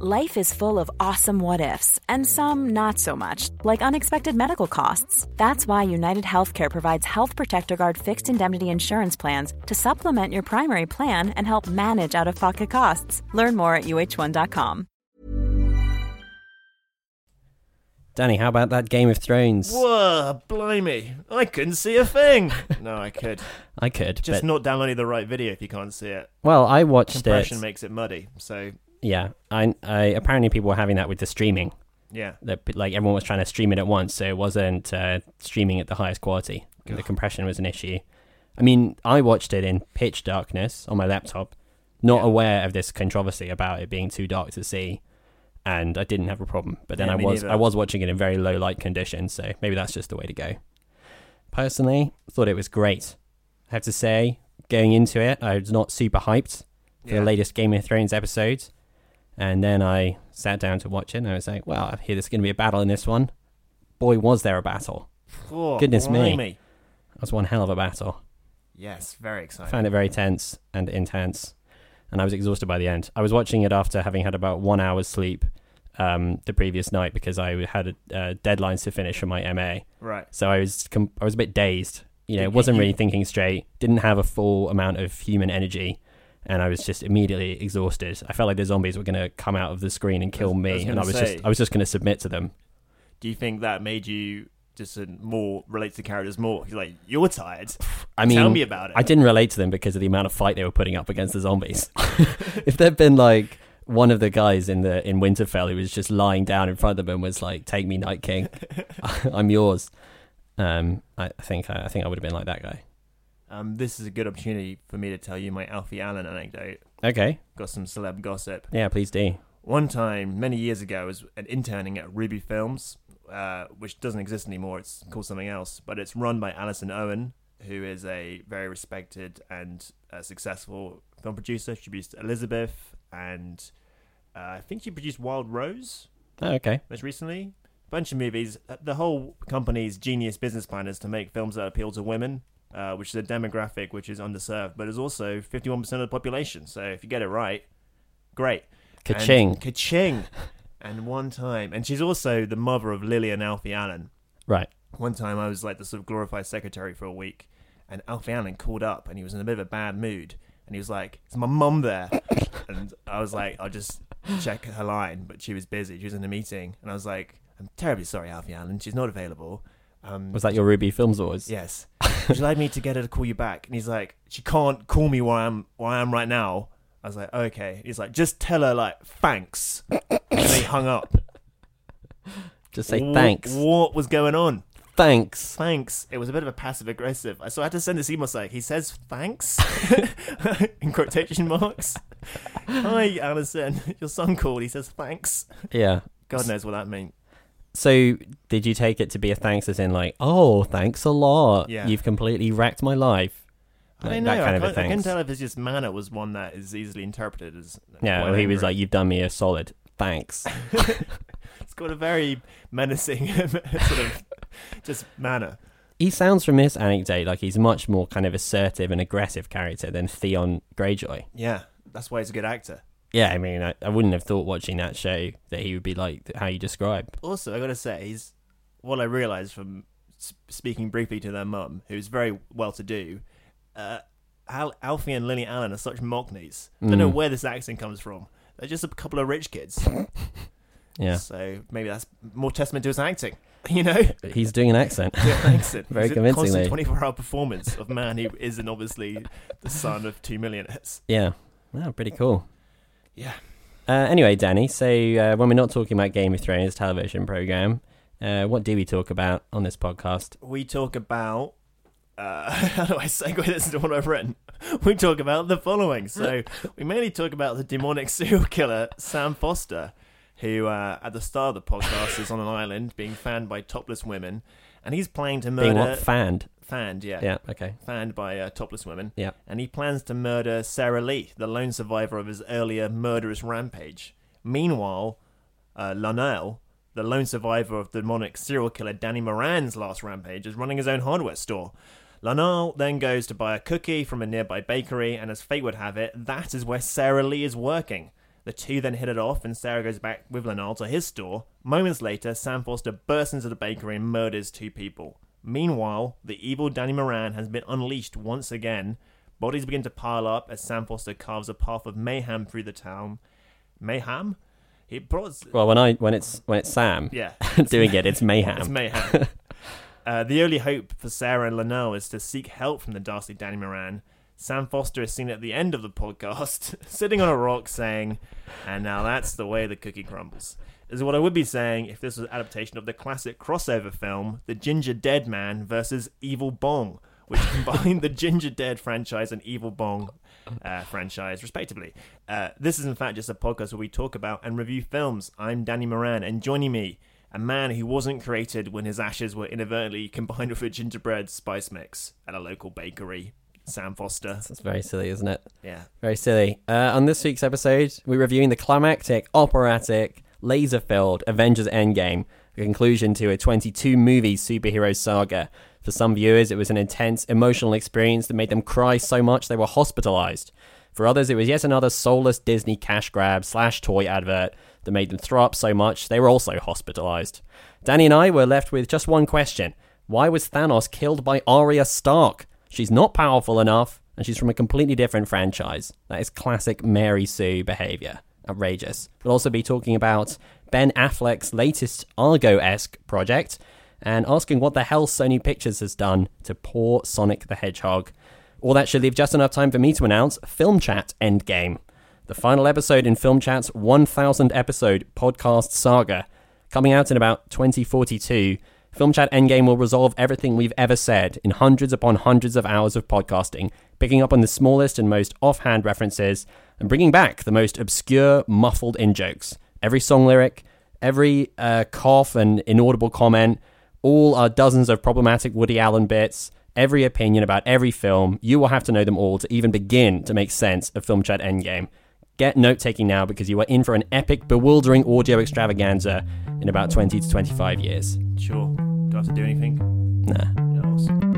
Life is full of awesome what ifs, and some not so much, like unexpected medical costs. That's why United Healthcare provides Health Protector Guard fixed indemnity insurance plans to supplement your primary plan and help manage out of pocket costs. Learn more at uh1.com. Danny, how about that Game of Thrones? Whoa, blimey. I couldn't see a thing. no, I could. I could, Just but not downloading the right video if you can't see it. well, I watched Compression it. makes it muddy. So, yeah, I, I apparently people were having that with the streaming. yeah. That like everyone was trying to stream it at once, so it wasn't uh, streaming at the highest quality. The compression was an issue. I mean, I watched it in pitch darkness on my laptop, not Yeah. aware of this controversy about it being too dark to see, and I didn't have a problem. But then Yeah, I was neither. I was watching it in very low light conditions, so maybe that's just the way to go. Personally, thought it was great. I have to say, going into it, I was not super hyped for Yeah. the latest Game of Thrones episodes. And then I sat down to watch it and I was like, well, I hear there's going to be a battle in this one. Boy, was there a battle. Oh, Goodness me. That was one hell of a battle. Yes, very I exciting. found it very tense and intense. And I was exhausted by the end. I was watching it after having had about one hour's sleep um, the previous night because I had uh, deadlines to finish for my MA. Right. So I was com- I was a bit dazed. You know, wasn't really thinking straight. Didn't have a full amount of human energy, and I was just immediately exhausted. I felt like the zombies were going to come out of the screen and kill I me, and I was say- just I was just going to submit to them. Do you think that made you just uh, more relate to the characters more? You're like, you're tired. I mean, Tell me about it. I didn't relate to them because of the amount of fight they were putting up against the zombies. if there'd been like one of the guys in the in Winterfell who was just lying down in front of them and was like, "Take me, Night King, I'm yours," um, I I think I, I think I would have been like that guy. Um, this is a good opportunity for me to tell you my Alfie Allen anecdote. Okay, Got some celeb gossip. yeah, please do. One time, many years ago, I was an interning at Ruby Films, uh, which doesn't exist anymore. It's called something else, but it's run by Alison Owen, who is a very respected and uh, successful film producer. She produced Elizabeth, and uh, I think she produced Wild Rose Oh, okay, most recently. Bunch of movies. Uh, The whole company's genius business plan is to make films that appeal to women, uh, which is a demographic which is underserved, but is also 51% of the population. So if you get it right, great. And Ka-ching. Ka-ching. and one time, and she's also the mother of Lily and Alfie Allen. right. One time I was like the sort of glorified secretary for a week, and Alfie Allen called up and he was in a bit of a bad mood. And he was like, Is my mum there? and I was like, I'll just check her line. But she was busy. She was in a meeting. And I was like, I'm terribly sorry, Alfie Allen. She's not available. Um, Was that your Ruby Films Wars? Yes. Would you like me to get her to call you back? And he's like, She can't call me where I'm where I am right now. I was like, Okay. He's like, just tell her like thanks. and they hung up. Just say Wh- thanks. What was going on? Thanks. thanks. It was a bit of a passive aggressive. So I had to send this email saying he says thanks in quotation marks. Hi, Alison. Your son called. He says thanks. Yeah. God knows what that means. So, did you take it to be a thanks as in like, oh, thanks a lot. Yeah. You've completely wrecked my life. I Like don't know. that kind I, of a can't, I tell if his just manner was one that is easily interpreted as. Yeah, well, he was like, you've done me a solid. Thanks. It's got a very menacing sort of just manner. he sounds from this anecdote like he's much more kind of assertive and aggressive character than Theon Greyjoy. Yeah, that's why he's a good actor. Yeah, I mean, I, I wouldn't have thought watching that show that he would be like how you describe. Also, I gotta say, he's what I realised from speaking briefly to their mum, who's very well to do. Uh, Al- Alfie and Lily Allen are such mockneys. I don't know Mm. where this accent comes from. They're just a couple of rich kids. Yeah, So maybe that's more testament to his acting. You know, he's doing an accent. Yeah, accent. Very a convincingly. constant twenty-four hour performance of man who isn't obviously the son of two millionaires. yeah, wow, pretty cool. Yeah. Uh, anyway, Danny, so uh, when we're not talking about Game of Thrones television program, uh, what do we talk about on this podcast? We talk about uh, how do I segue this into what I've written? We talk about the following. So we mainly talk about the demonic serial killer Sam Foster, who uh, at the start of the podcast is on an island being fanned by topless women, and he's planning to murder. Being what? Fanned. Fanned, yeah. Yeah, okay. Fanned by uh, topless women. Yeah. And he plans to murder Sarah Lee, the lone survivor of his earlier murderous rampage. Meanwhile, uh, the lone survivor of the demonic serial killer Danny Moran's last rampage, is running his own hardware store. Lonell then goes to buy a cookie from a nearby bakery, and as fate would have it, that is where Sarah Lee is working. The two then hit it off, and Sarah goes back with Lonell to his store. Moments later, Sam Foster bursts into the bakery and murders two people. Meanwhile, the evil Danny Moran has been unleashed once again. Bodies begin to pile up as Sam Foster carves a path of mayhem through the town. Mayhem? He brought. Well, when I when it's when it's Sam Yeah. doing it, it's mayhem. It's mayhem. uh, the only hope for Sarah and Linnell is to seek help from the dastardly Danny Moran. Sam Foster is seen at the end of the podcast, sitting on a rock saying, And now that's the way the cookie crumbles. Is what I would be saying if this was an adaptation of the classic crossover film, The Ginger Dead Man versus Evil Bong, which combined the Ginger Dead franchise and Evil Bong uh, franchise, respectively. Uh, this is, in fact, just a podcast where we talk about and review films. I'm Danny Moran, and joining me, a man who wasn't created when his ashes were inadvertently combined with a gingerbread spice mix at a local bakery. Sam Foster. That's very silly, isn't it? Yeah. Very silly. Uh, on this week's episode, we're reviewing the climactic, operatic, laser filled Avengers Endgame, a conclusion to a 22 movie superhero saga. For some viewers, it was an intense, emotional experience that made them cry so much they were hospitalized. For others, it was yet another soulless Disney cash grab slash toy advert that made them throw up so much they were also hospitalized. Danny and I were left with just one question Why was Thanos killed by Arya Stark? She's not powerful enough, and she's from a completely different franchise. That is classic Mary Sue behavior. Outrageous. We'll also be talking about Ben Affleck's latest Argo esque project and asking what the hell Sony Pictures has done to poor Sonic the Hedgehog. All that should leave just enough time for me to announce Film Chat Endgame, the final episode in Film Chat's 1000 episode podcast saga. Coming out in about 2042, Film Chat Endgame will resolve everything we've ever said in hundreds upon hundreds of hours of podcasting, picking up on the smallest and most offhand references, and bringing back the most obscure, muffled in jokes. Every song lyric, every uh, cough and inaudible comment, all our dozens of problematic Woody Allen bits, every opinion about every film. You will have to know them all to even begin to make sense of Film Chat Endgame. Get note taking now because you are in for an epic, bewildering audio extravaganza in about 20 to 25 years. Sure. Do I have to do anything? Nah. No. awesome.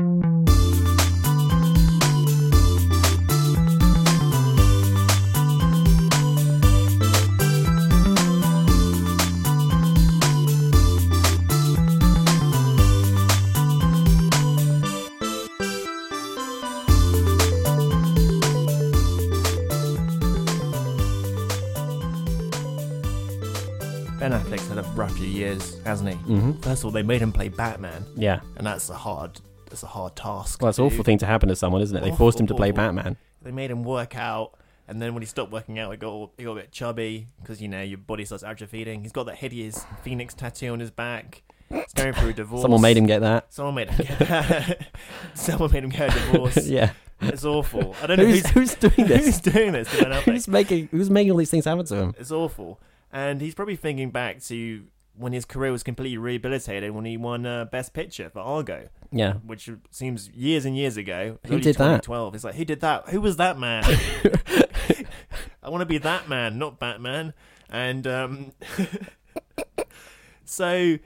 Rough few years, hasn't he? hmm First of all, they made him play Batman, Yeah. and that's a hard, that's a hard task. Well, to an awful thing to happen to someone, isn't it? They forced him to play awful. Batman. They made him work out, and then when he stopped working out, he got all- he got a bit chubby because you know your body starts atrophying. He's got that hideous phoenix tattoo on his back. He's going through a divorce. Someone made him get that. Someone made him get that. Someone made him get a divorce. yeah. It's awful. I don't know Who's, who's, who's doing this? who's doing this. to Ben Affleck. who's making Who's making all these things happen to him? It's awful. And he's probably thinking back to when his career was completely rehabilitated when he won uh, Best Picture for Argo, Yeah. which seems years and years ago. Who did that? 2012. It's like, who did that? Who was that man? I want to be that man, not Batman. And um, so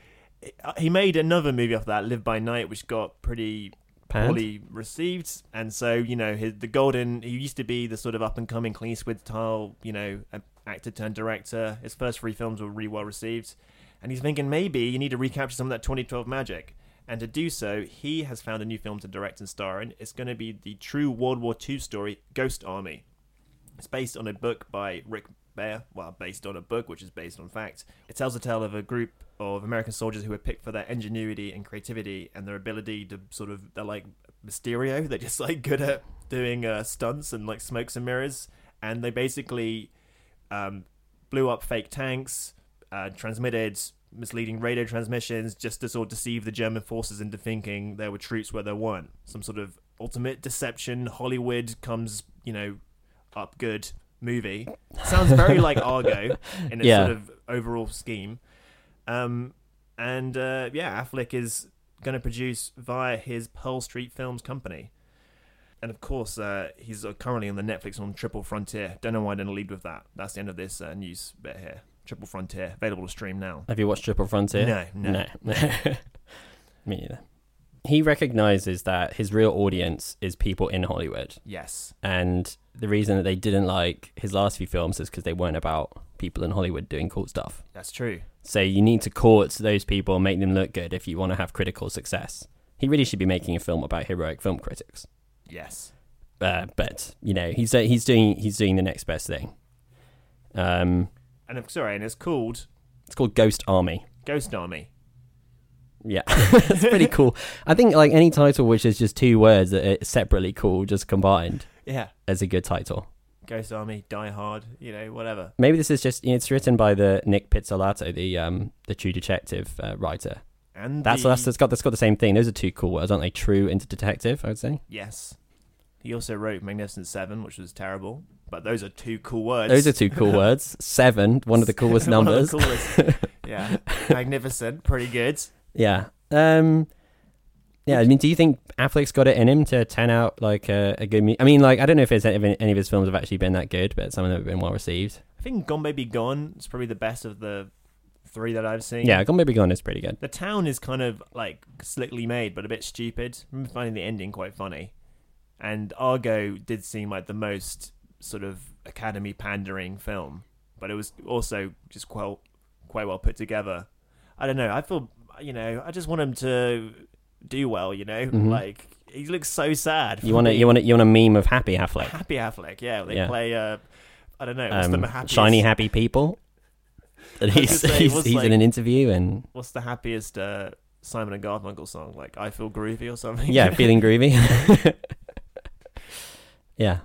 he made another movie after that, Live by Night, which got pretty Panned? poorly received. And so, you know, his, the golden, he used to be the sort of up and coming Clint Eastwood style, you know, a- actor turned director. His first three films were really well received. And he's thinking maybe you need to recapture some of that 2012 magic. And to do so, he has found a new film to direct and star in. It's going to be the true World War II story, Ghost Army. It's based on a book by Rick Beyer, well, based on a book which is based on fact. It tells the tale of a group of American soldiers who were picked for their ingenuity and creativity and their ability to sort of, they're like Mysterio. They're just like good at doing uh, stunts and like smokes and mirrors. And they basically um, blew up fake tanks, uh, transmitted misleading radio transmissions just to sort of deceive the German forces into thinking there were troops where there weren't. Some sort of ultimate deception. Hollywood comes, you know, up good movie. Sounds very like Argo in its Yeah. sort of overall scheme. Um, and uh, yeah, Affleck is going to produce via his Pearl Street Films company. And of course, uh, he's uh, currently on the Netflix on Triple Frontier. Don't know why I didn't lead with that. That's the end of this uh, news bit here. Triple Frontier, available to stream now. Have you watched Triple Frontier? No, no. No. Me neither. He recognizes that his real audience is people in Hollywood. Yes. And the reason that they didn't like his last few films is because they weren't about people in Hollywood doing cool stuff. That's true. So you need to court those people and make them look good if you want to have critical success. He really should be making a film about heroic film critics. Yes. Uh, but you know, he's he's doing he's doing the next best thing. Um, And I'm sorry, and it's called it's called Ghost Army. Ghost Army. Yeah, it's pretty cool. I think like any title which is just two words that are separately cool, just combined, Yeah. is a good title. Ghost Army, Die Hard, you know, whatever. Maybe this is just it's written by the Nic Pizzolatto, the um the True Detective uh, writer. And That's the, that's that's got that's got the same thing. Those are two cool words, aren't they? True into detective, I would say. Yes. He also wrote Magnificent Seven, which was terrible. But those are two cool words. Those are two cool words. Seven, one of the coolest One of the numbers. coolest. yeah. Magnificent, pretty good. Yeah. Um. Yeah. I mean, do you think Affleck's got it in him to turn out like a, a good? Mu- I mean, like I don't know if it's any, any of his films have actually been that good, but some of them have been well received. I think Gone Baby Gone is probably the best of the three that I've seen. Yeah, Gone Baby Gone is pretty good. The town is kind of like slickly made, but a bit stupid. I remember finding the ending quite funny. And Argo did seem like the most sort of Academy pandering film, but it was also just quite quite well put together. I don't know. I feel you know. I just want him to do well. You know, Mhm. like he looks so sad. You want to you want to you want a meme of Happy Affleck, happy Affleck? Yeah, they Yeah. play. Uh, I don't know. Um, happiest, shiny happy people. And he's say, he's, he's like- in an interview and What's the happiest uh, Simon and Garfunkel song? Like I feel groovy or something. yeah, feeling groovy. yeah,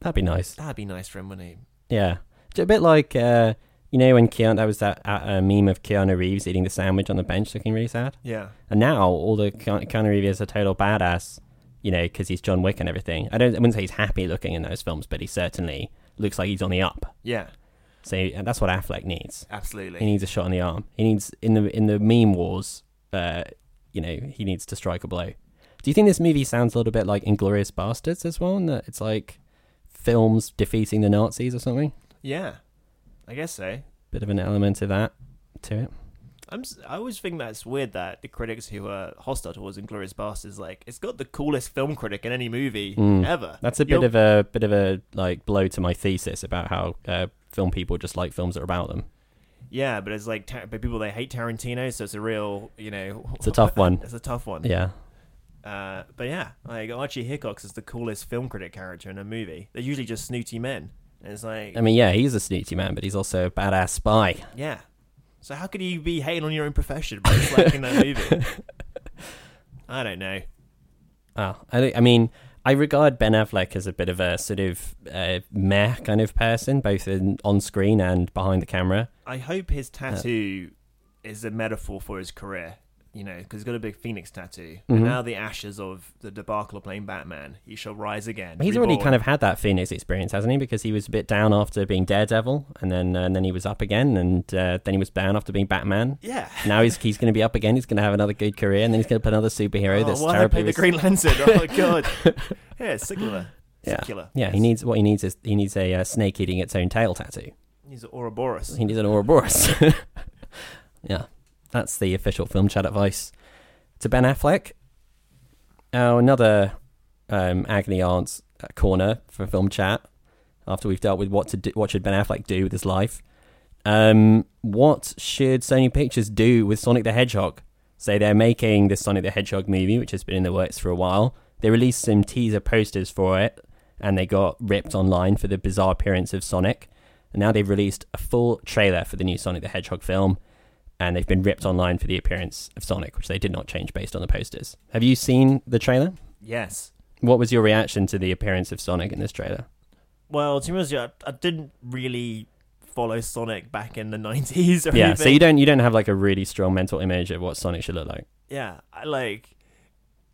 that'd be nice. That'd be nice for him, wouldn't he? Yeah, It's a bit like uh, you know when Keanu that was that uh, uh, meme of Keanu Reeves eating the sandwich on the bench, looking really sad. Yeah. And now all the Keanu Keanu Reeves is a total badass, you know, because he's John Wick and everything. I don't, I wouldn't say he's happy looking in those films, but he certainly looks like he's on the up. Yeah. So and that's what Affleck needs. Absolutely. He needs a shot in the arm. He needs in the in the meme wars. Uh, you know, he needs to strike a blow. Do you think this movie sounds a little bit like Inglourious Basterds as well? In that it's like films defeating the Nazis or something? yeah. I guess so. Bit of an element of that to it. I'm. I always think that's weird that the critics who are hostile towards Inglourious Basterds, like, it's got the coolest film critic in any movie Mm. ever. That's a bit You're- of a bit of a like blow to my thesis about how uh, film people just like films that are about them. Yeah, but it's like, tar- but people they hate Tarantino, so it's a real, you know, It's a tough one. it's a tough one. Yeah, Uh, but yeah, like Archie Hicox is the coolest film critic character in a movie. They're usually just snooty men. And it's like, I mean, yeah, he's a snooty man, but he's also a badass spy. yeah. So how could you be hating on your own profession, like in that movie? I don't know. Oh, I, I mean, I regard Ben Affleck as a bit of a sort of uh, meh kind of person, both in, on screen and behind the camera. I hope his tattoo is a metaphor for his career. You know, because he's got a big phoenix tattoo. Mhm. And now the ashes of the debacle of playing Batman, he shall rise again. He's already kind of had that Phoenix experience, hasn't he? Because he was a bit down after being Daredevil, and then uh, and then he was up again, and uh, then he was down after being Batman. yeah. Now he's he's going to be up again. He's going to have another good career, and then he's going to put another superhero oh, that's why terribly. play the Green Lantern? Oh god. yeah, it's secular. Yeah. Yeah, he needs what he needs is he needs a uh, snake eating its own tail tattoo. He's an Ouroboros. He needs an Ouroboros. yeah, that's the official film chat advice to Ben Affleck. Oh, another um, agony aunt's uh, corner for film chat. After we've dealt with what to do, what should Ben Affleck do with his life? Um, what should Sony Pictures do with Sonic the Hedgehog? So they're making this Sonic the Hedgehog movie, which has been in the works for a while. They released some teaser posters for it, and they got ripped online for the bizarre appearance of Sonic. And now they've released a full trailer for the new Sonic the Hedgehog film, and they've been ripped online for the appearance of Sonic, which they did not change based on the posters. Have you seen the trailer? Yes. What was your reaction to the appearance of Sonic in this trailer? Well, to be honest, with you, I, I didn't really follow Sonic back in the nineties. or Yeah, so you don't you don't have like a really strong mental image of what Sonic should look like. Yeah, I like.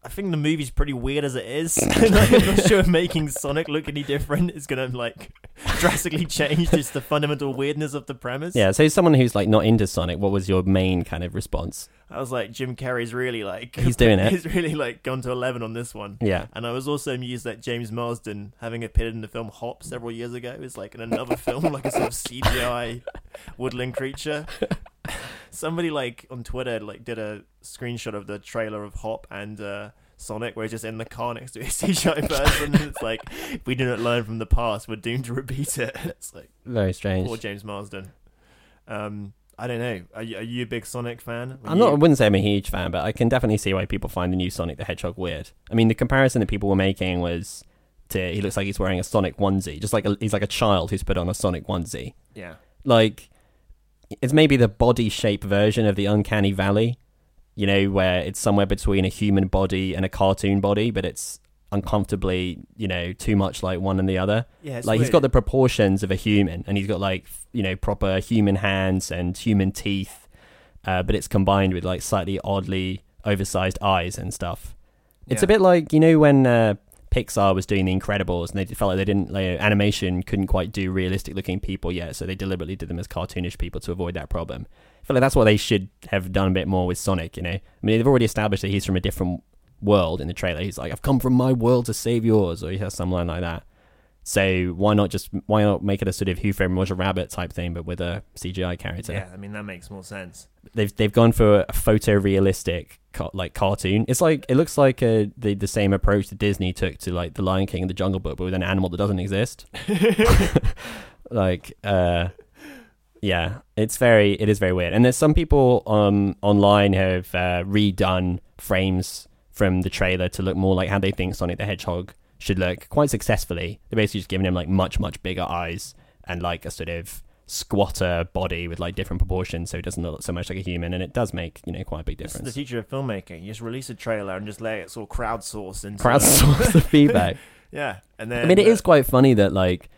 I think the movie's pretty weird as it is. like, I'm not sure making Sonic look any different is gonna like drastically change just the fundamental weirdness of the premise. Yeah, so someone who's like not into Sonic, what was your main kind of response? I was like, Jim Carrey's really like He's doing it. He's really like gone to eleven on this one. Yeah. And I was also amused that James Marsden, having appeared in the film Hop several years ago, is like in another film, like a sort of CGI woodland creature. Somebody like on Twitter like did a screenshot of the trailer of Hop and uh, Sonic, where he's just in the car next to a CGI person, and it's like, if we do not learn from the past, we're doomed to repeat it. It's like Very strange. poor James Marsden. Um, I don't know. Are you, are you a big Sonic fan? I'm not. I wouldn't say I'm a huge fan, but I can definitely see why people find the new Sonic the Hedgehog weird. I mean, the comparison that people were making was to he looks like he's wearing a Sonic onesie, just like a, he's like a child who's put on a Sonic onesie. Yeah. Like it's maybe the body shape version of the Uncanny Valley, you know, where it's somewhere between a human body and a cartoon body, but it's uncomfortably, you know, too much like one and the other. Yeah. Like he's weird. got the proportions of a human and he's got like you know proper human hands and human teeth uh, but it's combined with like slightly oddly oversized eyes and stuff it's a bit like you know when uh, pixar was doing the incredibles and they felt like they didn't like animation couldn't quite do realistic looking people yet so they deliberately did them as cartoonish people to avoid that problem. I feel like that's what they should have done a bit more with sonic you know? I mean they've already established that he's from a different world in the trailer. He's like i've come from my world to save yours or he has some line like that so why not just why not make it a sort of Who Framed Roger Rabbit type thing, but with a CGI character? Yeah, I mean that makes more sense. They've they've gone for a photorealistic like cartoon. It's like it looks like uh the the same approach that Disney took to like the Lion King and the Jungle Book, but with an animal that doesn't exist. like uh yeah it's very it is very weird and there's some people um online have uh, redone frames from the trailer to look more like how they think sonic the hedgehog should look quite successfully they're basically just giving him like much much bigger eyes and like a sort of squatter body with like different proportions so it doesn't look so much like a human and it does make you know quite a big This is difference the teacher of filmmaking. You just release a trailer and just let it sort of crowdsource into crowdsource the feedback Yeah, and then I mean, it uh, is quite funny that like,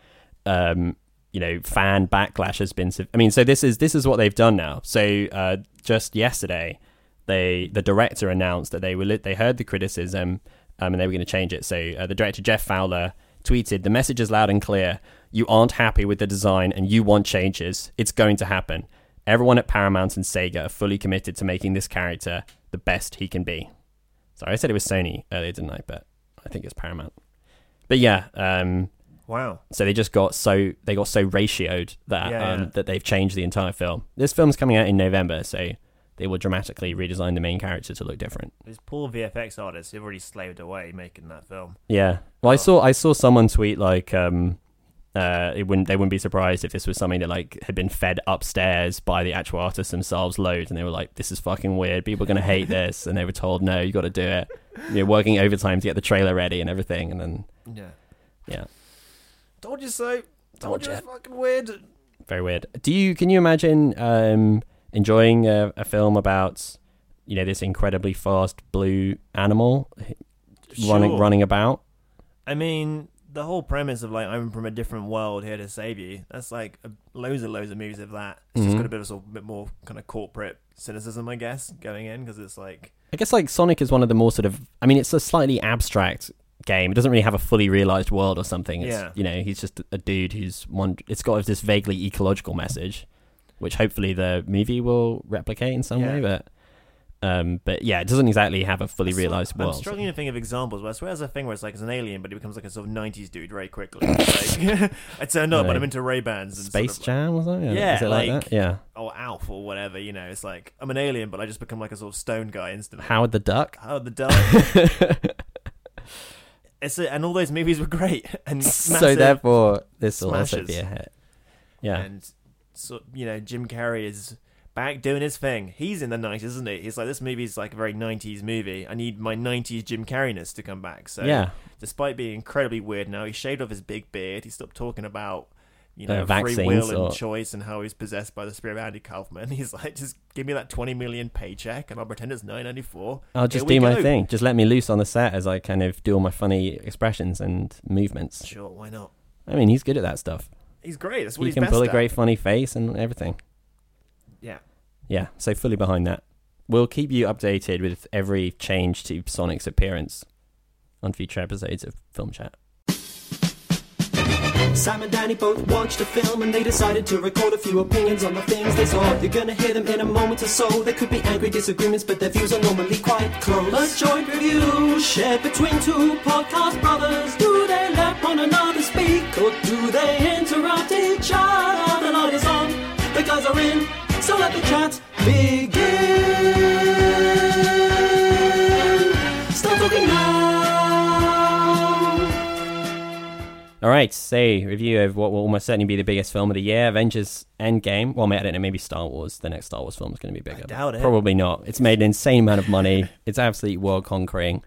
um, you know, fan backlash has been. I mean, so this is this is what they've done now. So uh, just yesterday, they the director announced that they were they heard the criticism um, and they were going to change it. So uh, the director Jeff Fowler tweeted, "The message is loud and clear. You aren't happy with the design and you want changes. It's going to happen. Everyone at Paramount and Sega are fully committed to making this character the best he can be." Sorry, I said it was Sony earlier, didn't I? But I think it's Paramount. But yeah, um, Wow. so they just got so they got so ratioed that Yeah, um, yeah. that they've changed the entire film. This film's coming out in November, so they will dramatically redesign the main character to look different. These poor VFX artists have already slaved away making that film. Yeah. Well, I Oh. saw I saw someone tweet like um uh it wouldn't they wouldn't be surprised if this was something that like had been fed upstairs by the actual artists themselves loads and they were like this is fucking weird people are going to hate this and they were told no you got to do it. You're working overtime to get the trailer ready and everything and then Yeah. yeah. Told you so. Told, Told you it's fucking weird. very weird. Do you can you imagine um, enjoying a, a film about you know this incredibly fast blue animal running Sure. running about? I mean, the whole premise of like I'm from a different world here to save you. That's like a, loads and loads of movies of that. It's just Mhm. got a bit of sort of bit more kind of corporate cynicism, I guess, going in because it's like I guess like Sonic is one of the more sort of I mean it's a slightly abstract game. It doesn't really have a fully realized world or something. It's, Yeah. You know, he's just a dude who's one. It's got this vaguely ecological message, which hopefully the movie will replicate in some Yeah. way. But um, but yeah, it doesn't exactly have a fully realized I'm struggling to think of examples, but I swear there's a thing where it's like it's an alien, but he becomes like a sort of '90s dude very quickly. like, I turned up, but I'm into Ray Bans and Space sort of, Jam was that? Yeah, is it like, like- that? Yeah. or Alf or whatever. You know, it's like I'm an alien, but I just become like a sort of stone guy instantly. Howard the Duck. Howard the Duck. it's a, and all those movies were great and so therefore, this will also be a hit. Yeah. and so you know Jim Carrey is back doing his thing. He's in the nineties, isn't he? He's like this movie's like a very nineties movie. I need my nineties Jim Carreyness to come back. So yeah. despite being incredibly weird now, he shaved off his big beard. He stopped talking about you know Uh, free will and or- choice and how he's possessed by the spirit of Andy Kaufman. He's like, just give me that twenty million paycheck and I'll pretend it's nine ninety four. I'll just do we my thing. Just let me loose on the set as I kind of do all my funny expressions and movements. Sure, why not? I mean, he's good at that stuff. He's great. That's what he he's can best pull a at. great funny face and everything. Yeah. Yeah, so fully behind that. We'll keep you updated with every change to Sonic's appearance on future episodes of Film Chat. Sam and Danny both watched a film and they decided to record a few opinions on the things they saw. You're gonna hear them in a moment or so. There could be angry disagreements, but their views are normally quite close. A joint review shared between two podcast brothers. Do they let one another speak or do they interrupt each other? The light is on, the guys are in, so let the chat begin. Start talking now. All right, so review of what will almost certainly be the biggest film of the year, Avengers Endgame. Well, I don't know, maybe Star Wars. The next Star Wars film is going to be bigger. I doubt it. Probably not. It's made an insane amount of money. It's absolutely world conquering.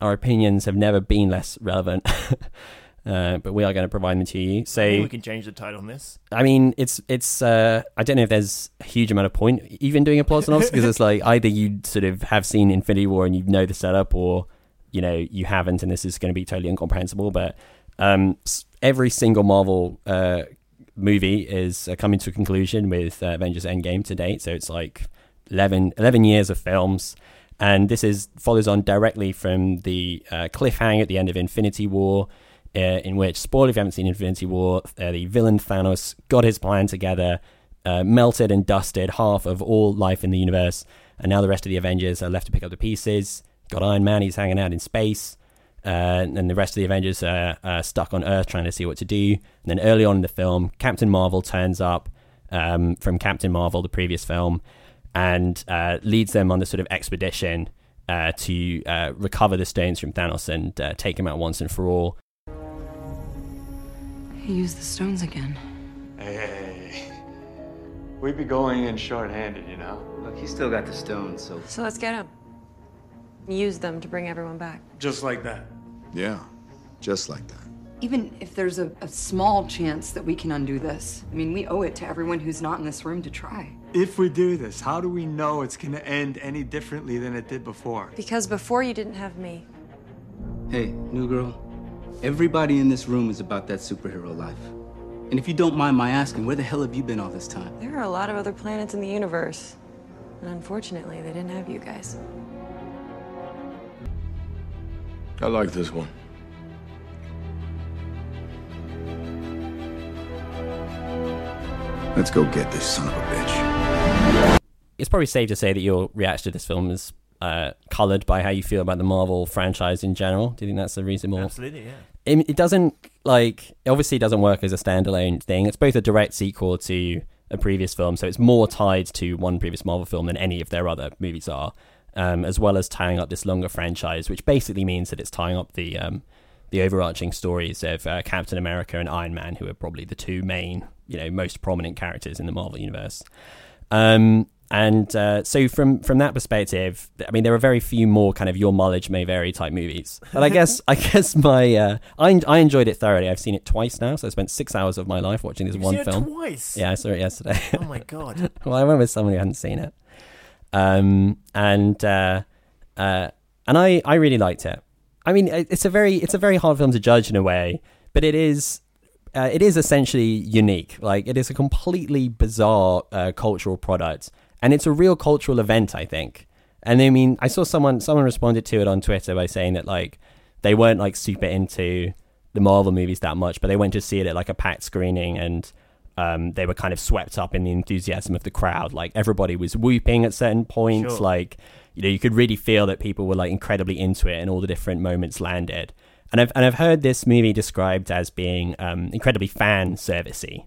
Our opinions have never been less relevant, uh, but we are going to provide them to you. So we can change the title on this. I mean, it's it's. Uh, I don't know if there's a huge amount of point even doing a plot synopsis because it's like either you sort of have seen Infinity War and you know the setup, or you know you haven't, and this is going to be totally incomprehensible. But um, every single Marvel uh, movie is uh, coming to a conclusion with uh, Avengers Endgame to date. So it's like 11, 11 years of films. And this is follows on directly from the uh, cliffhanger at the end of Infinity War, uh, in which, spoiler if you haven't seen Infinity War, uh, the villain Thanos got his plan together, uh, melted and dusted half of all life in the universe, and now the rest of the Avengers are left to pick up the pieces. Got Iron Man, he's hanging out in space. Uh, and the rest of the Avengers are uh, stuck on Earth trying to see what to do. And then early on in the film, Captain Marvel turns up um, from Captain Marvel, the previous film, and uh, leads them on this sort of expedition uh, to uh, recover the stones from Thanos and uh, take him out once and for all. He used the stones again. Hey, we'd be going in short-handed, you know. Look, he's still got the stones, so So let's get him. Use them to bring everyone back. Just like that. Yeah, just like that. Even if there's a, a small chance that we can undo this, I mean, we owe it to everyone who's not in this room to try. If we do this, how do we know it's gonna end any differently than it did before? Because before you didn't have me. hey, new girl. Everybody in this room is about that superhero life. And if you don't mind my asking, where the hell have you been all this time? There are a lot of other planets in the universe. And unfortunately, they didn't have you guys. I like this one. Let's go get this son of a bitch. It's probably safe to say that your reaction to this film is uh, colored by how you feel about the Marvel franchise in general. Do you think that's a reasonable? Absolutely, yeah. It, it doesn't like it obviously doesn't work as a standalone thing. It's both a direct sequel to a previous film, so it's more tied to one previous Marvel film than any of their other movies are, um, as well as tying up this longer franchise, which basically means that it's tying up the um, the overarching stories of uh, Captain America and Iron Man, who are probably the two main, you know, most prominent characters in the Marvel universe. Um, and uh, so from from that perspective, I mean, there are very few more kind of your mileage may vary type movies. But I guess I guess my uh, I I enjoyed it thoroughly. I've seen it twice now, so I spent six hours of my life watching this You've one seen film. it twice. Yeah, I saw it yesterday. Oh my god. well, I went with someone who hadn't seen it, um, and uh, uh, and I I really liked it. I mean, it's a very it's a very hard film to judge in a way, but it is. Uh, it is essentially unique. Like it is a completely bizarre uh, cultural product, and it's a real cultural event. I think. And I mean, I saw someone someone responded to it on Twitter by saying that like they weren't like super into the Marvel movies that much, but they went to see it at like a packed screening and um, they were kind of swept up in the enthusiasm of the crowd. Like everybody was whooping at certain points. Sure. Like you know, you could really feel that people were like incredibly into it, and all the different moments landed. And I've and I've heard this movie described as being um, incredibly fan servicey,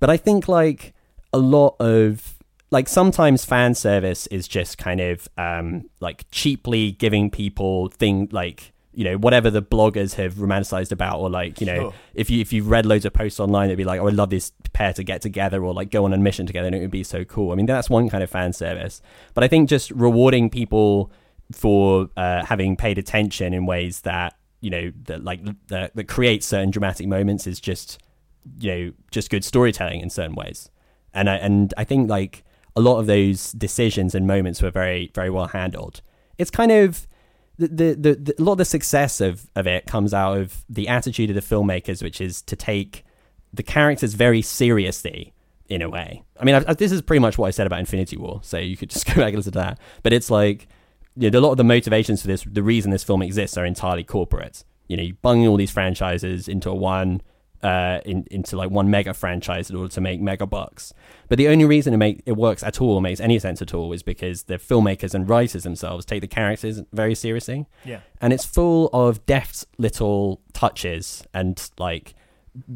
but I think like a lot of like sometimes fan service is just kind of um, like cheaply giving people thing like you know whatever the bloggers have romanticized about or like you know if you if you've read loads of posts online it'd be like oh, I would love this pair to get together or like go on a mission together and it would be so cool. I mean that's one kind of fan service, but I think just rewarding people for uh, having paid attention in ways that you know that like that, that create certain dramatic moments is just you know just good storytelling in certain ways. And I and I think like a lot of those decisions and moments were very very well handled it's kind of the, the, the, the a lot of the success of, of it comes out of the attitude of the filmmakers which is to take the characters very seriously in a way. I mean, I, I, this is pretty much what I said about Infinity War, so you could just go back and listen to that. But it's like, you know, a lot of the motivations for this, the reason this film exists, are entirely corporate. You know, you bung all these franchises into one, uh, in, into like one mega franchise in order to make mega bucks. But the only reason it make it works at all, makes any sense at all, is because the filmmakers and writers themselves take the characters very seriously. Yeah. And it's full of deft little touches and like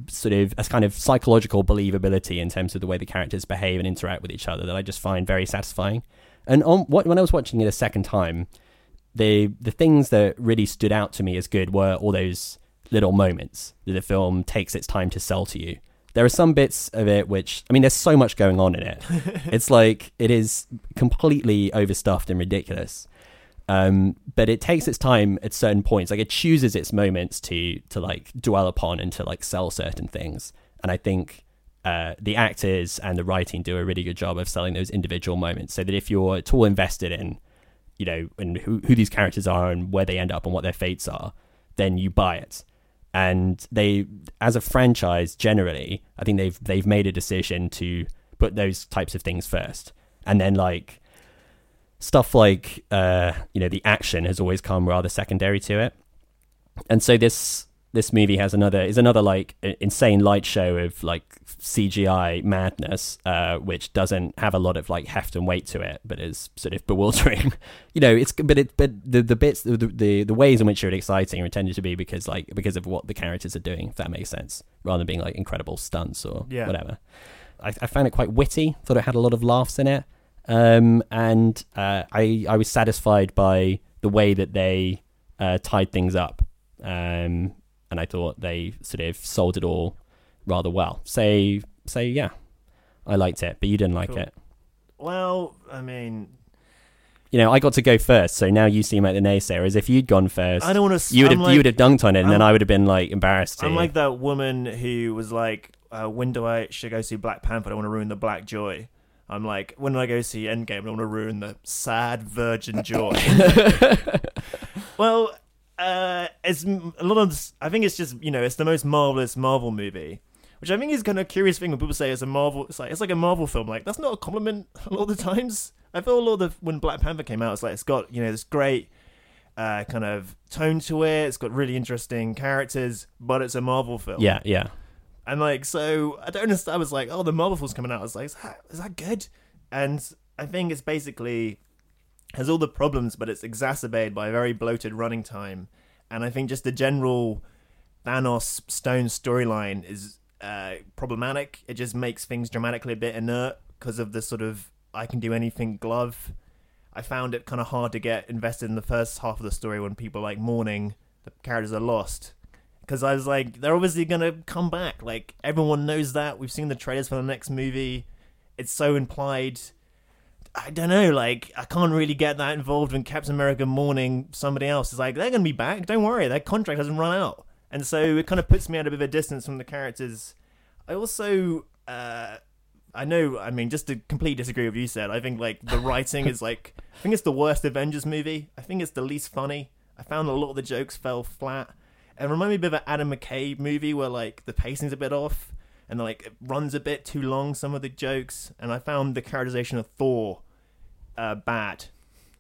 sort of a kind of psychological believability in terms of the way the characters behave and interact with each other that I just find very satisfying. And on what when I was watching it a second time, the the things that really stood out to me as good were all those little moments that the film takes its time to sell to you. There are some bits of it which I mean there's so much going on in it. it's like it is completely overstuffed and ridiculous. Um, but it takes its time at certain points. Like it chooses its moments to to like dwell upon and to like sell certain things. And I think uh, the actors and the writing do a really good job of selling those individual moments. So that if you're at all invested in, you know, in who, who these characters are and where they end up and what their fates are, then you buy it. And they, as a franchise, generally, I think they've they've made a decision to put those types of things first, and then like stuff like uh, you know the action has always come rather secondary to it, and so this this movie has another is another like insane light show of like CGI madness, uh, which doesn't have a lot of like heft and weight to it, but is sort of bewildering. you know, it's but it but the the bits the, the the ways in which it's exciting are intended to be because like because of what the characters are doing, if that makes sense, rather than being like incredible stunts or Yeah. whatever. I, I found it quite witty. Thought it had a lot of laughs in it, um, and uh, I I was satisfied by the way that they uh, tied things up, um, and I thought they sort of sold it all rather well. So so yeah, I liked it, but you didn't like Cool. it. Well, I mean, You know, I got to go first, so now you seem like the naysayer. As if you'd gone first, I don't wanna You would have like- you would have dunked on it, and then I'm- I would have been like embarrassed. To I'm like that woman who was like, uh, "When do I should I go see Black Panther? I don't want to ruin the Black Joy." I'm like, when do I go see Endgame? I don't want to ruin the sad virgin joy. well, uh, it's a lot of. I think it's just you know, it's the most marvelous Marvel movie, which I think is kind of a curious thing when people say it's a Marvel. It's like it's like a Marvel film. Like that's not a compliment a lot of the times. I feel a lot of the, when Black Panther came out, it's like it's got you know this great uh, kind of tone to it. It's got really interesting characters, but it's a Marvel film. yeah, yeah. And like, so I don't understand. I was like, oh, the Marvel film's coming out. I was like, is that, is that good? And I think it's basically has all the problems, but it's exacerbated by a very bloated running time. And I think just the general Thanos Stone storyline is uh, problematic. It just makes things dramatically a bit inert because of the sort of I can do anything glove. I found it kind of hard to get invested in the first half of the story when people like mourning the characters are lost because I was like, they're obviously gonna come back. Like everyone knows that. We've seen the trailers for the next movie. It's so implied. I don't know. Like I can't really get that involved when Captain America mourning somebody else. It's like they're gonna be back. Don't worry, their contract hasn't run out. And so it kind of puts me at a bit of a distance from the characters. I also, uh, I know. I mean, just to completely disagree with you said. I think like the writing is like. I think it's the worst Avengers movie. I think it's the least funny. I found a lot of the jokes fell flat. It reminded me a bit of an Adam McKay movie where like the pacing's a bit off and like it runs a bit too long. Some of the jokes, and I found the characterization of Thor uh, bad.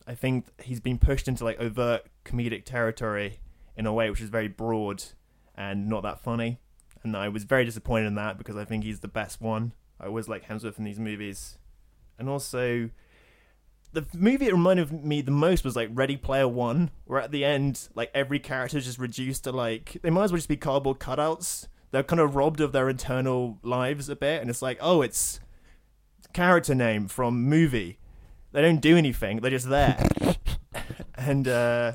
I think he's been pushed into like overt comedic territory in a way which is very broad and not that funny. And I was very disappointed in that because I think he's the best one. I always like Hemsworth in these movies, and also the movie it reminded me the most was like Ready Player One, where at the end, like every character is just reduced to like they might as well just be cardboard cutouts. They're kind of robbed of their internal lives a bit, and it's like, oh, it's character name from movie. They don't do anything; they're just there. and uh,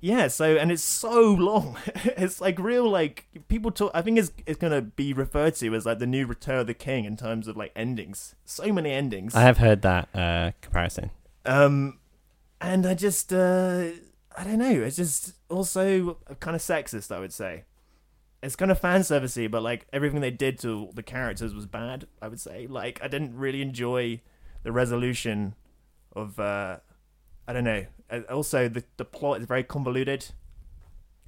yeah, so and it's so long. it's like real like people talk. I think it's it's gonna be referred to as like the new Return of the King in terms of like endings. So many endings. I have heard that uh, comparison. Um, and I just, uh, I don't know. It's just also kind of sexist, I would say. It's kind of fan servicey, but like everything they did to the characters was bad. I would say. Like I didn't really enjoy the resolution of. uh I don't know. Uh, Also, the the plot is very convoluted.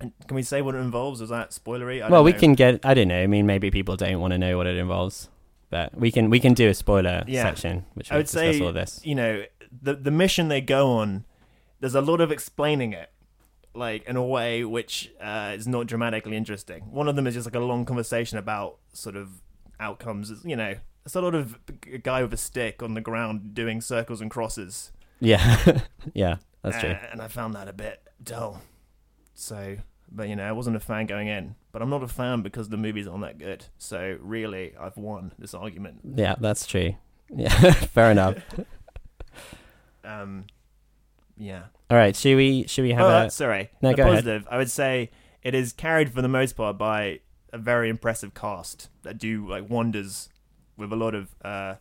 And can we say what it involves? Is that spoilery? I well, we know. can get. I don't know. I mean, maybe people don't want to know what it involves, but we can we can do a spoiler Yeah. section, which I would say, all this. you know, the the mission they go on, there's a lot of explaining it, like in a way which uh, is not dramatically interesting. One of them is just like a long conversation about sort of outcomes. You know, it's a lot of a guy with a stick on the ground doing circles and crosses. Yeah, yeah, that's true. Uh, and I found that a bit dull. So, but you know, I wasn't a fan going in. But I'm not a fan because the movies aren't that good. So really, I've won this argument. Yeah, that's true. Yeah, fair enough. Um, yeah. All right, should we should we have oh, a sorry. No, the go ahead. positive. I would say it is carried for the most part by a very impressive cast that do like wonders with a lot of. Uh,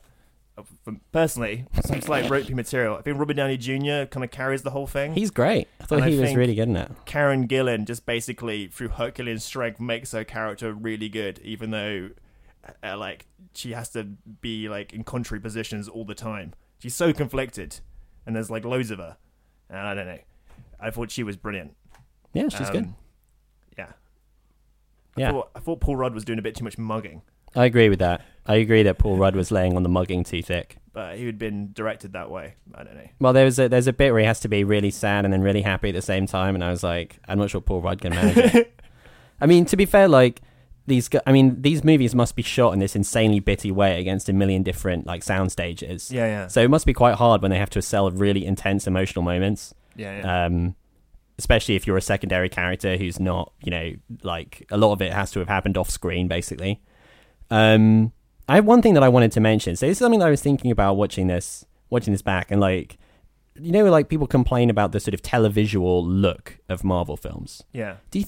personally, some slight ropey material. I think Robert Downey Jr. kind of carries the whole thing. He's great. I thought And I he was really good in it. Karen Gillan just basically through Herculean strength makes her character really good, even though uh, like she has to be like in contrary positions all the time. She's so conflicted, and there's like loads of her, and I don't know. I thought she was brilliant. Yeah, she's good. Um, Yeah. I Yeah. Thought, I thought Paul Rudd was doing a bit too much mugging, I agree with that. I agree that Paul Rudd was laying on the mugging too thick. but he had been directed that way. I don't know. Well, there's a there's a bit where he has to be really sad and then really happy at the same time, and I was like, I'm not sure Paul Rudd can manage it. I mean, to be fair, like these, I mean, these movies must be shot in this insanely bitty way against a million different like sound stages. Yeah, yeah. So it must be quite hard when they have to sell really intense emotional moments. Yeah, yeah. Um, especially if you're a secondary character who's not, you know, like a lot of it has to have happened off screen, basically. Um, I have one thing that I wanted to mention. So this is something that I was thinking about watching this, watching this back, and like, you know, like people complain about the sort of televisual look of Marvel films. Yeah. Do you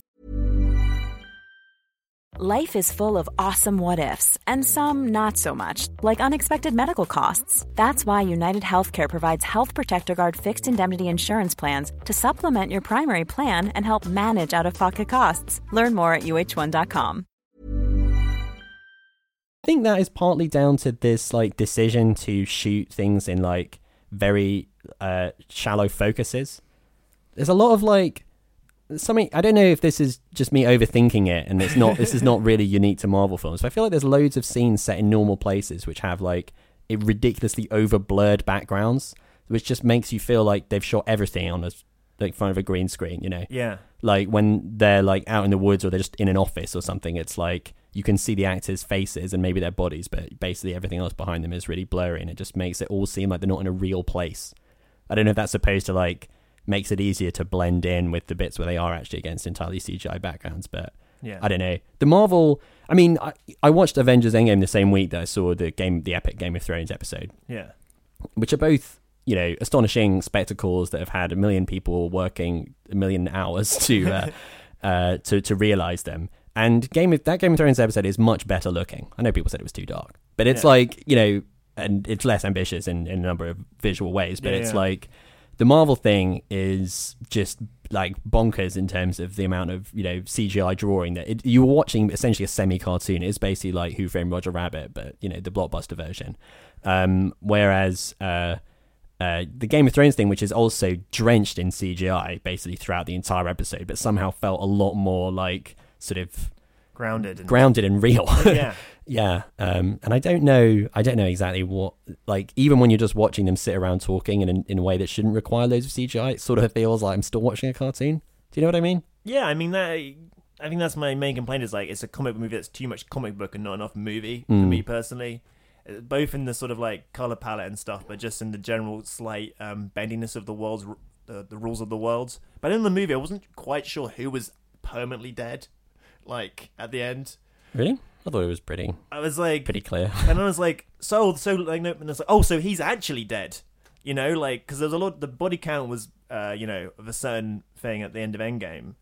Life is full of awesome what ifs, and some not so much, like unexpected medical costs. That's why United Healthcare provides Health Protector Guard fixed indemnity insurance plans to supplement your primary plan and help manage out of pocket costs. Learn more at uh1.com. I think that is partly down to this like decision to shoot things in like very uh, shallow focuses. There's a lot of like something I don't know if this is just me overthinking it and it's not this is not really unique to Marvel films. But I feel like there's loads of scenes set in normal places which have like it ridiculously over blurred backgrounds, which just makes you feel like they've shot everything on a like front of a green screen, you know Yeah. like when they're like out in the woods or they're just in an office or something it's like you can see the actors faces and maybe their bodies but basically everything else behind them is really blurry and it just makes it all seem like they're not in a real place i don't know if that's supposed to like makes it easier to blend in with the bits where they are actually against entirely cgi backgrounds but Yeah. i don't know the marvel i mean i, I watched avengers endgame the same week that i saw the game the epic game of thrones episode Yeah. which are both you know astonishing spectacles that have had a million people working a million hours to uh, uh, to to realize them. And game of that Game of Thrones episode is much better looking. I know people said it was too dark, but it's Yeah. like you know, and it's less ambitious in, in a number of visual ways. But Yeah, it's like the Marvel thing is just like bonkers in terms of the amount of you know CGI drawing that it, you were watching essentially a semi cartoon. It's basically like Who Framed Roger Rabbit, but you know the blockbuster version. Um, whereas uh, uh, the Game of Thrones thing, which is also drenched in CGI basically throughout the entire episode, but somehow felt a lot more like sort of Grounded. And, grounded and real. Yeah. yeah. Um, and I don't know, I don't know exactly what, like, even when you're just watching them sit around talking in, in, in a way that shouldn't require loads of CGI, it sort of feels like I'm still watching a cartoon. Do you know what I mean? Yeah, I mean that. I think that's my main complaint. Is like it's a comic movie that's too much comic book and not enough movie for Mm. me personally. Uh, Both in the sort of like color palette and stuff, but just in the general slight um, bendiness of the world's the, the rules of the world. But in the movie, I wasn't quite sure who was permanently dead. Like at the end, Really? I thought it was pretty, I was like, pretty clear. and I was like, so so like, no, and it's like, oh, so he's actually dead. You know, like because there's a lot. The body count was, uh, you know, of a certain thing at the end of Endgame,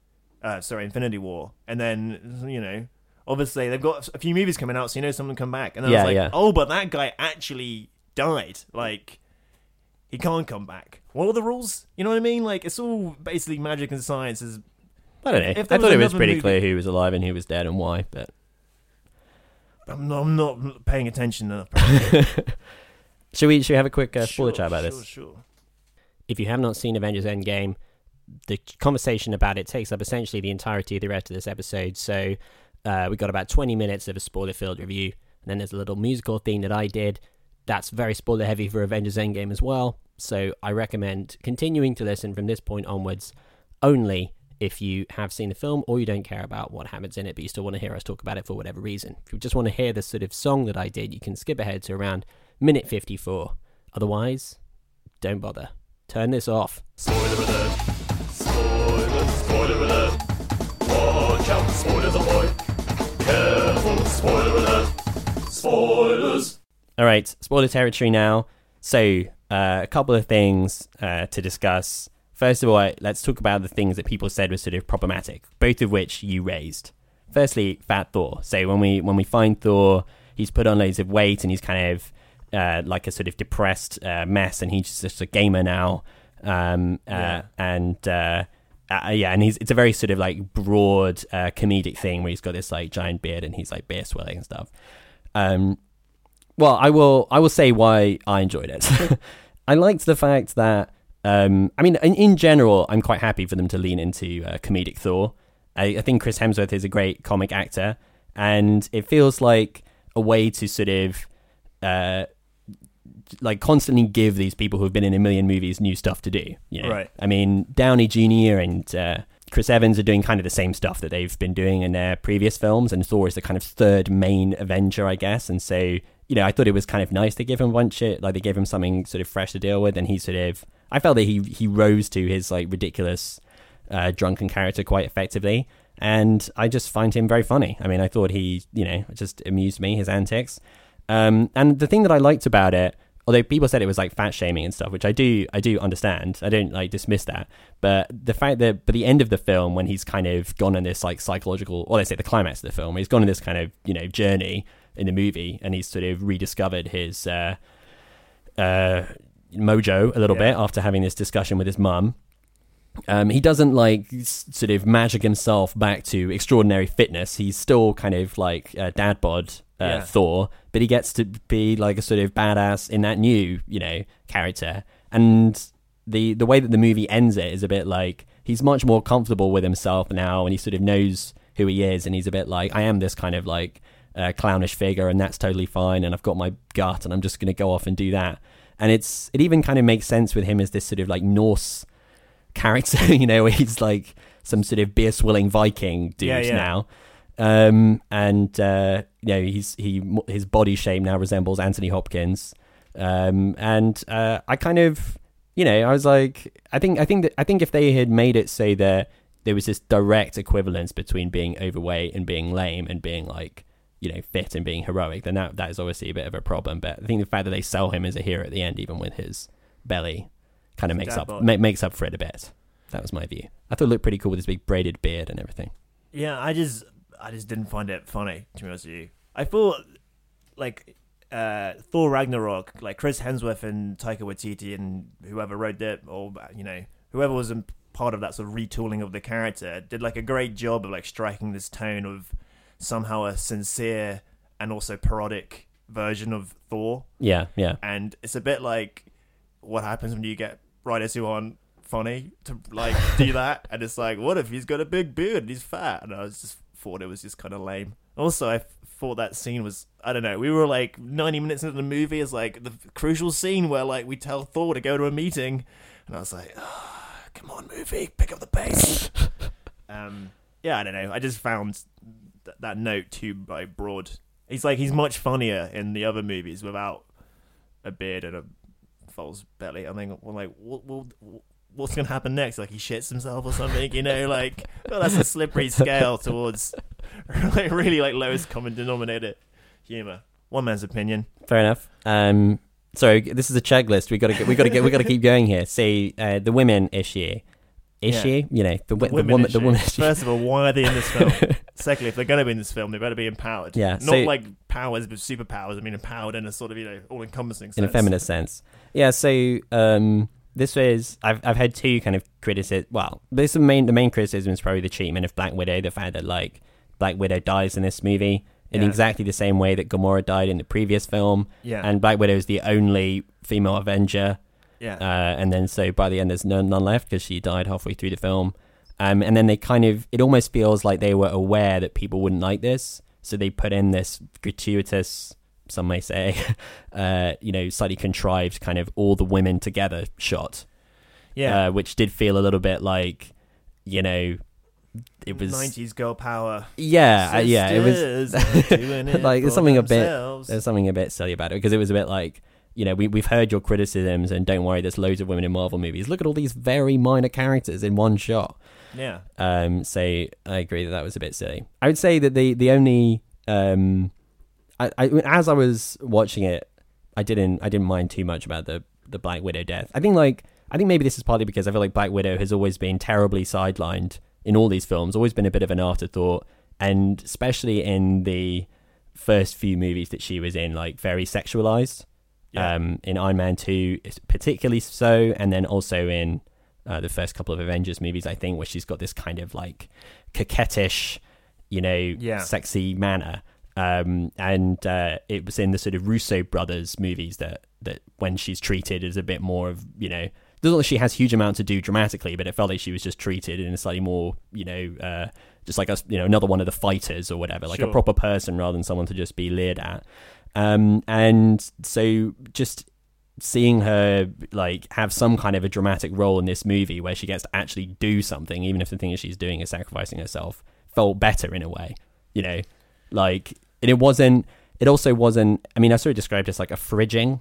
uh, sorry, Infinity War, and then you know, obviously they've got a few movies coming out, so you know someone come back, and then I was like, yeah. oh, but that guy actually died. Like, he can't come back. What are the rules? You know what I mean? Like, it's all basically magic and science. Is I don't know. I thought it was pretty movie- clear who was alive and who was dead and why, but I'm not, I'm not paying attention enough. should we should we have a quick uh, spoiler Sure, chat about sure, this? Sure. If you have not seen Avengers Endgame, the conversation about it takes up essentially the entirety of the rest of this episode. So uh, we got about 20 minutes of a spoiler filled review. And then there's a little musical thing that I did. That's very spoiler heavy for Avengers Endgame as well. So I recommend continuing to listen from this point onwards only if you have seen the film or you don't care about what happens in it, but you still want to hear us talk about it for whatever reason. If you just want to hear the sort of song that I did, you can skip ahead to around minute 54. Otherwise, don't bother. Turn this off. Spoiler alert. Spoiler, spoiler alert. Watch out, spoilers ahoy. Careful, spoiler alert. Spoilers. All right, spoiler territory now. So, uh, a couple of things uh, to discuss. First of all, let's talk about the things that people said were sort of problematic, both of which you raised. Firstly, Fat Thor. So when we when we find Thor, he's put on loads of weight and he's kind of uh, like a sort of depressed uh, mess, and he's just a gamer now. Um, uh, Yeah. and uh, uh, yeah, and he's it's a very sort of like broad uh, comedic thing where he's got this like giant beard and he's like beer swelling and stuff. Um, well, I will I will say why I enjoyed it. I liked the fact that um, I mean, in, in general, I'm quite happy for them to lean into uh, comedic Thor. I, I think Chris Hemsworth is a great comic actor, and it feels like a way to sort of uh, like constantly give these people who've been in a million movies new stuff to do. You know? Right. I mean, Downey Jr. and uh, Chris Evans are doing kind of the same stuff that they've been doing in their previous films, and Thor is the kind of third main Avenger, I guess. And so, you know, I thought it was kind of nice to give him one shit, like they gave him something sort of fresh to deal with, and he sort of, I felt that he he rose to his like ridiculous uh, drunken character quite effectively. And I just find him very funny. I mean, I thought he, you know, just amused me, his antics. Um, and the thing that I liked about it, although people said it was like fat shaming and stuff, which I do, I do understand. I don't like dismiss that. But the fact that, by the end of the film, when he's kind of gone on this like psychological, or let's say the climax of the film, he's gone on this kind of, you know, journey in the movie and he's sort of rediscovered his, uh, uh, mojo a little Yeah. bit after having this discussion with his mum. Um, he doesn't like s- sort of magic himself back to extraordinary fitness. He's still kind of like uh, dad bod uh, Yeah. Thor, but he gets to be like a sort of badass in that new, you know, character. And the the way that the movie ends it is a bit like he's much more comfortable with himself now, and he sort of knows who he is, and he's a bit like I am this kind of like uh, clownish figure, and that's totally fine, and I've got my gut, and I'm just going to go off and do that. And it's it even kind of makes sense with him as this sort of like Norse character, you know, where he's like some sort of beer swilling Viking dude Yeah, yeah. now. Um, and uh, you know, he's he his body shape now resembles Anthony Hopkins. Um, and uh, I kind of, you know, I was like, I think I think that I think if they had made it so that there was this direct equivalence between being overweight and being lame and being like you know fit and being heroic then that that is obviously a bit of a problem. But i think the fact that they sell him as a hero at the end even with his belly kind of makes up ma- makes up for it a bit. That was my view. I thought it looked pretty cool with his big braided beard and everything. Yeah, I just I just didn't find it funny to be honest with you. I thought like uh, Thor Ragnarok, like Chris Hemsworth and Taika Waititi and whoever wrote it, or you know whoever was in part of that sort of retooling of the character, did like a great job of like striking this tone of somehow a sincere and also parodic version of Thor. yeah yeah. And it's a bit like what happens when you get writers who aren't funny to like do that? And it's like what if he's got a big beard and he's fat? And i was just thought it was just kind of lame. Also i thought that scene was i don't know we were like 90 minutes into the movie it's like the crucial scene where like we tell thor to go to a meeting. And i was like oh, come on movie pick up the pace. Um yeah i don't know. I just found th- that note too like broad he's like he's much funnier in the other movies without a beard and a false belly. I think, like, what, what, what's gonna happen next? Like, he shits himself or something? You know, like, well, that's a slippery scale towards like really like lowest common denominator humor. One man's opinion. fair enough um sorry this is a checklist we gotta get we gotta get we gotta keep going here see uh, the women issue issue you know the, the Women woman the woman issue First of all, why are they in this film? Secondly, if they're gonna be in this film, they better be empowered. Yeah, not so- like powers but superpowers. I mean, empowered in a sort of you know all encompassing sense. in a feminist sense. Yeah, so um, this was I've I've had two kind of criticism. Well, this the main the main criticism is probably the treatment of Black Widow, the fact that like Black Widow dies in this movie in Yeah. exactly the same way that Gamora died in the previous film. Yeah. and Black Widow is the only female Avenger. Yeah. Uh, and then so by the end, there's none, none left because she died halfway through the film. Um, and then they kind of, it almost feels like they were aware that people wouldn't like this. So they put in this gratuitous, some may say, uh, you know, slightly contrived kind of all the women together shot. Yeah. Uh, which did feel a little bit like, you know, it was 90s girl power. yeah, uh, yeah, it was Sisters are doing it like there's something a bit there's something a bit silly about it because it was a bit like you know we we've heard your criticisms and don't worry there's loads of women in Marvel movies. Look at all these very minor characters in one shot. Yeah. Um, so I agree that that was a bit silly. I would say that the the only um, I, I as I was watching it, I didn't I didn't mind too much about the the Black Widow death. I think like I think maybe this is partly because I feel like Black Widow has always been terribly sidelined in all these films, always been a bit of an afterthought, and especially in the first few movies that she was in, like very sexualized. Yeah. Um, in Iron Man two, particularly so, and then also in uh, the first couple of Avengers movies, I think, where she's got this kind of like coquettish, you know, Yeah. sexy manner. Um, and uh, it was in the sort of Russo brothers movies that that when she's treated as a bit more of you know, doesn't like she has huge amount to do dramatically, but it felt like she was just treated in a slightly more you know, uh, just like a you know another one of the fighters or whatever, like a proper person rather than someone to just be leered at. Um, and so just seeing her like have some kind of a dramatic role in this movie where she gets to actually do something, even if the thing that she's doing is sacrificing herself, felt better in a way. You know, like and it wasn't. It also wasn't. I mean, I sort of described it as like a fridging.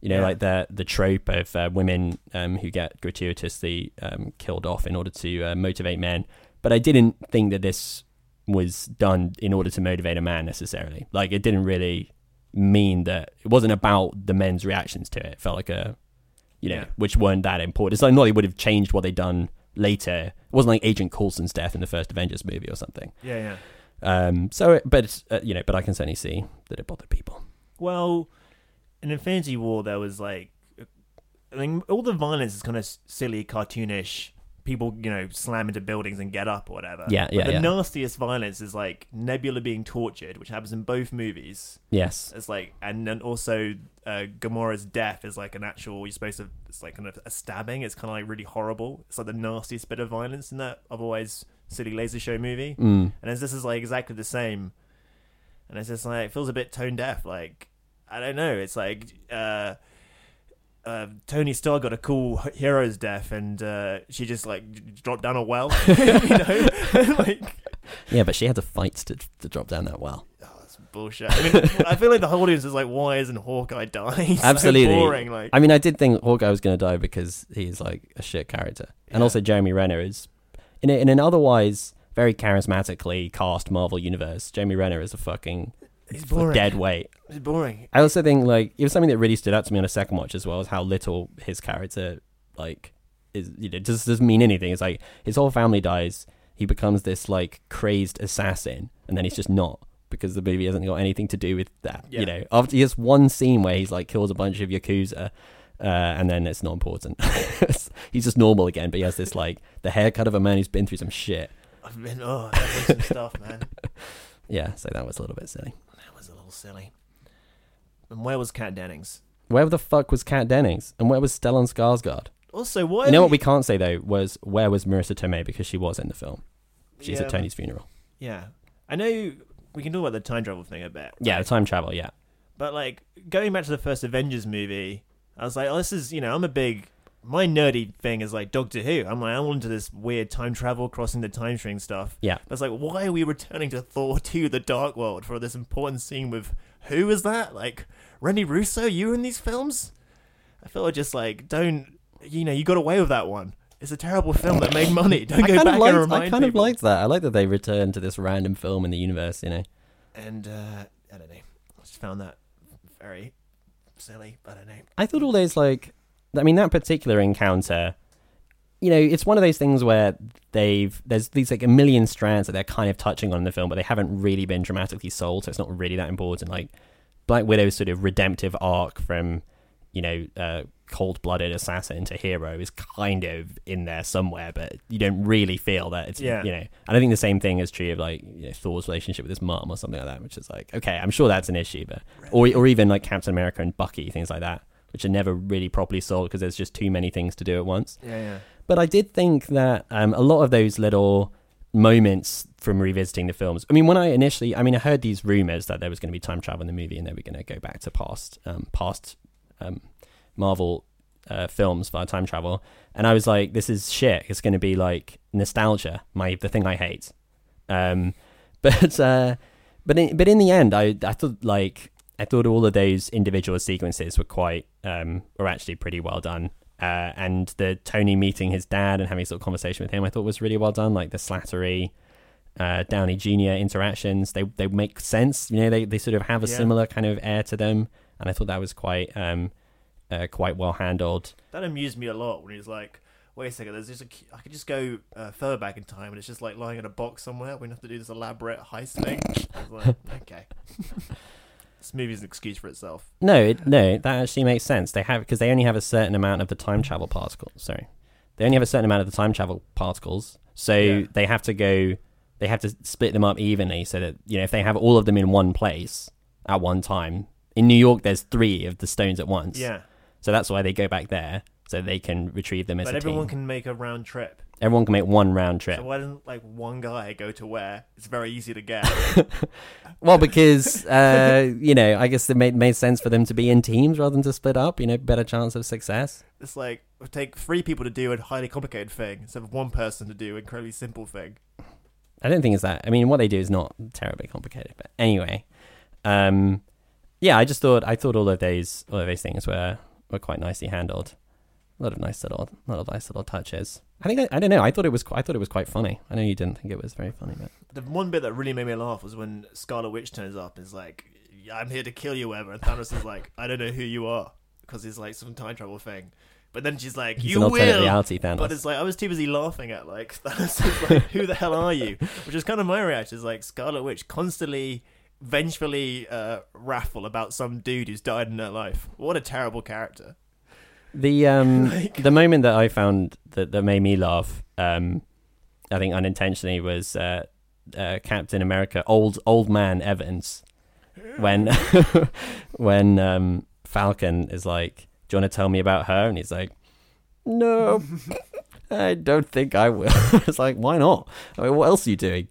You know, Yeah. like the the trope of uh, women um, who get gratuitously um, killed off in order to uh, motivate men. But I didn't think that this was done in order to motivate a man necessarily. Like it didn't really mean that it wasn't about the men's reactions to it. It felt like a, you know, Yeah. which weren't that important. It's like not they would have changed what they'd done later. It wasn't like Agent Coulson's death in the first Avengers movie or something. Yeah, yeah. Um. So, it, but uh, you know, but I can certainly see that it bothered people. Well, in Infinity War, there was like, I mean, all the violence is kind of silly, cartoonish. People, you know, slam into buildings and get up or whatever. Yeah, But yeah, The yeah. nastiest violence is like Nebula being tortured, which happens in both movies. Yes. It's like, and then also uh, Gamora's death is like an actual. You're supposed to. It's like kind of a stabbing. It's kind of like really horrible. It's like the nastiest bit of violence in that otherwise silly laser show movie. Mm. And as this is like exactly the same, and it's just like it feels a bit tone deaf. Like I don't know. It's like uh, uh, Tony Stark got a cool hero's death, and uh, she just like dropped down a well. you know, like Yeah, but she had to fight to to drop down that well. Oh, that's bullshit. I mean, I feel like the whole audience is like, why isn't Hawkeye dying? So Absolutely. boring. Like I mean, I did think Hawkeye was going to die because he's like a shit character, and also Jeremy Renner is in a, in an otherwise very charismatically cast Marvel universe. Jeremy Renner is a fucking He's f- boring. dead weight. He's boring. I also think like it was something that really stood out to me on a second watch as well is how little his character like is you know just doesn't mean anything. It's like his whole family dies, he becomes this like crazed assassin, and then he's just not because the movie hasn't got anything to do with that. Yeah. You know, after he has one scene where he's like kills a bunch of yakuza. Uh, and then it's not important. he's just normal again, but he has this like the haircut of a man who's been through some shit. I've been oh, that was some stuff, man. Yeah, so that was a little bit silly. That was a little silly. And where was Kat Dennings? Where the fuck was Kat Dennings? And where was Stellan Skarsgård? Also, what? You know what we can't say though was where was Marisa Tomei because she was in the film. She's Yeah, at Tony's funeral. Yeah, I know. We can talk about the time travel thing a bit. Yeah, the time travel. Yeah, But like going back to the first Avengers movie, I was like, oh, this is you know, I'm a big my nerdy thing is like Doctor Who. I'm like, I'm into this weird time travel, crossing the time string stuff. Yeah. But it's like, why are we returning to Thor 2 The Dark World for this important scene with who is that? Like Rene Russo, you in these films? I feel like just like don't you know, you got away with that one. It's a terrible film that made money. Don't I go back liked. and remind I kind people. of liked that. I like that they returned to this random film in the universe. You know. and uh, I don't know. I just found that very silly. I don't know. I thought all those like, I mean, that particular encounter. You know, it's one of those things where they've there's these like a million strands that they're kind of touching on in the film, but they haven't really been dramatically sold, so it's not really that important. Like Black Widow's sort of redemptive arc from, you know, uh, cold-blooded assassin to hero is kind of in there somewhere, but you don't really feel that it's Yeah. you know. And I think the same thing is true of like you know, Thor's relationship with his mom or something like that, which is like okay, I'm sure that's an issue, but or or even like Captain America and Bucky, things like that. Which are never really properly solved because there's just too many things to do at once. Yeah, yeah. But I did think that um, a lot of those little moments from revisiting the films. I mean, when I initially, I mean, I heard these rumors that there was going to be time travel in the movie and they were going to go back to past, um, past um, Marvel uh, films via time travel, and I was like, this is shit. It's going to be like nostalgia, my the thing I hate. Um, but uh, but in, but in the end, I I thought like I thought all of those individual sequences were quite um, were actually pretty well done. Uh, and the Tony meeting his dad and having sort of conversation with him, I thought was really well done. Like the Slattery, uh, Downey Jr. interactions, they they make sense. You know, they, they sort of have a Yeah. similar kind of air to them, and I thought that was quite um, uh, quite well handled. That amused me a lot when he's like, "Wait a second, there's just a, I could just go uh, further back in time, and it's just like lying in a box somewhere. We don't have to do this elaborate heist thing." I was like, "Okay, this movie's an excuse for itself." No, it, no, that actually makes sense. They have because they only have a certain amount of the time travel particles. Sorry, they only have a certain amount of the time travel particles, so Yeah. they have to go. They have to split them up evenly so that you know if they have all of them in one place at one time. In New York, there's three of the stones at once. Yeah. So that's why they go back there so they can retrieve them as But everyone team. can make a round trip. Everyone can make one round trip. So why doesn't like one guy go to where? It's very easy to get. Well, because uh, you know, I guess it made made sense for them to be in teams rather than to split up. You know, better chance of success. it's like take three people to do a highly complicated thing instead of one person to do an incredibly simple thing. I don't think it's that. I mean, what they do is not terribly complicated, but anyway, um, yeah, I just thought I thought all of those all of those things were were quite nicely handled. A lot of nice little, lot of nice little touches. I think I, I don't know. I thought it was I thought it was quite funny. I know you didn't think it was very funny, but The one bit that really made me laugh was when Scarlet Witch turns up and is like, "I'm here to kill you, whatever," and Thanos is like, "I don't know who you are," because it's like some time travel thing. But then she's like, He's "You an will." reality Thanos. But it's like I was too busy laughing at like Thanos is like, "Who the hell are you?" Which is kind of my reaction. Is like Scarlet Witch constantly, vengefully uh, wrathful about some dude who's died in her life. What a terrible character. The um Like- the moment that I found that, that made me laugh, um, I think unintentionally was uh, uh, Captain America, old old man Evans, when when um, Falcon is like, "Do you want to tell me about her?" and he's like, "No, I don't think I will." it's like, why not? I mean, what else are you doing?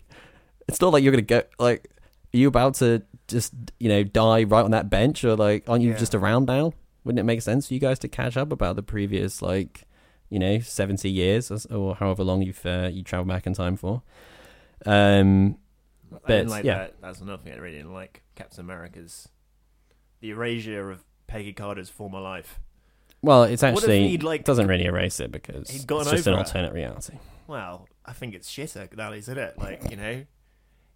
It's not like you're gonna go like, are you about to just you know die right on that bench, or like, aren't you Yeah. just around now? Wouldn't it make sense for you guys to catch up about the previous like, you know, seventy years or, or however long you've uh, you travel back in time for? Um, I but didn't like yeah, that. That's another thing I really didn't like. Captain America's the erasure of Peggy Carter's former life. well, it's actually he'd, like, doesn't really erase it because it's just an alternate reality. Well, I think it's shitter now, isn't it? Like you know,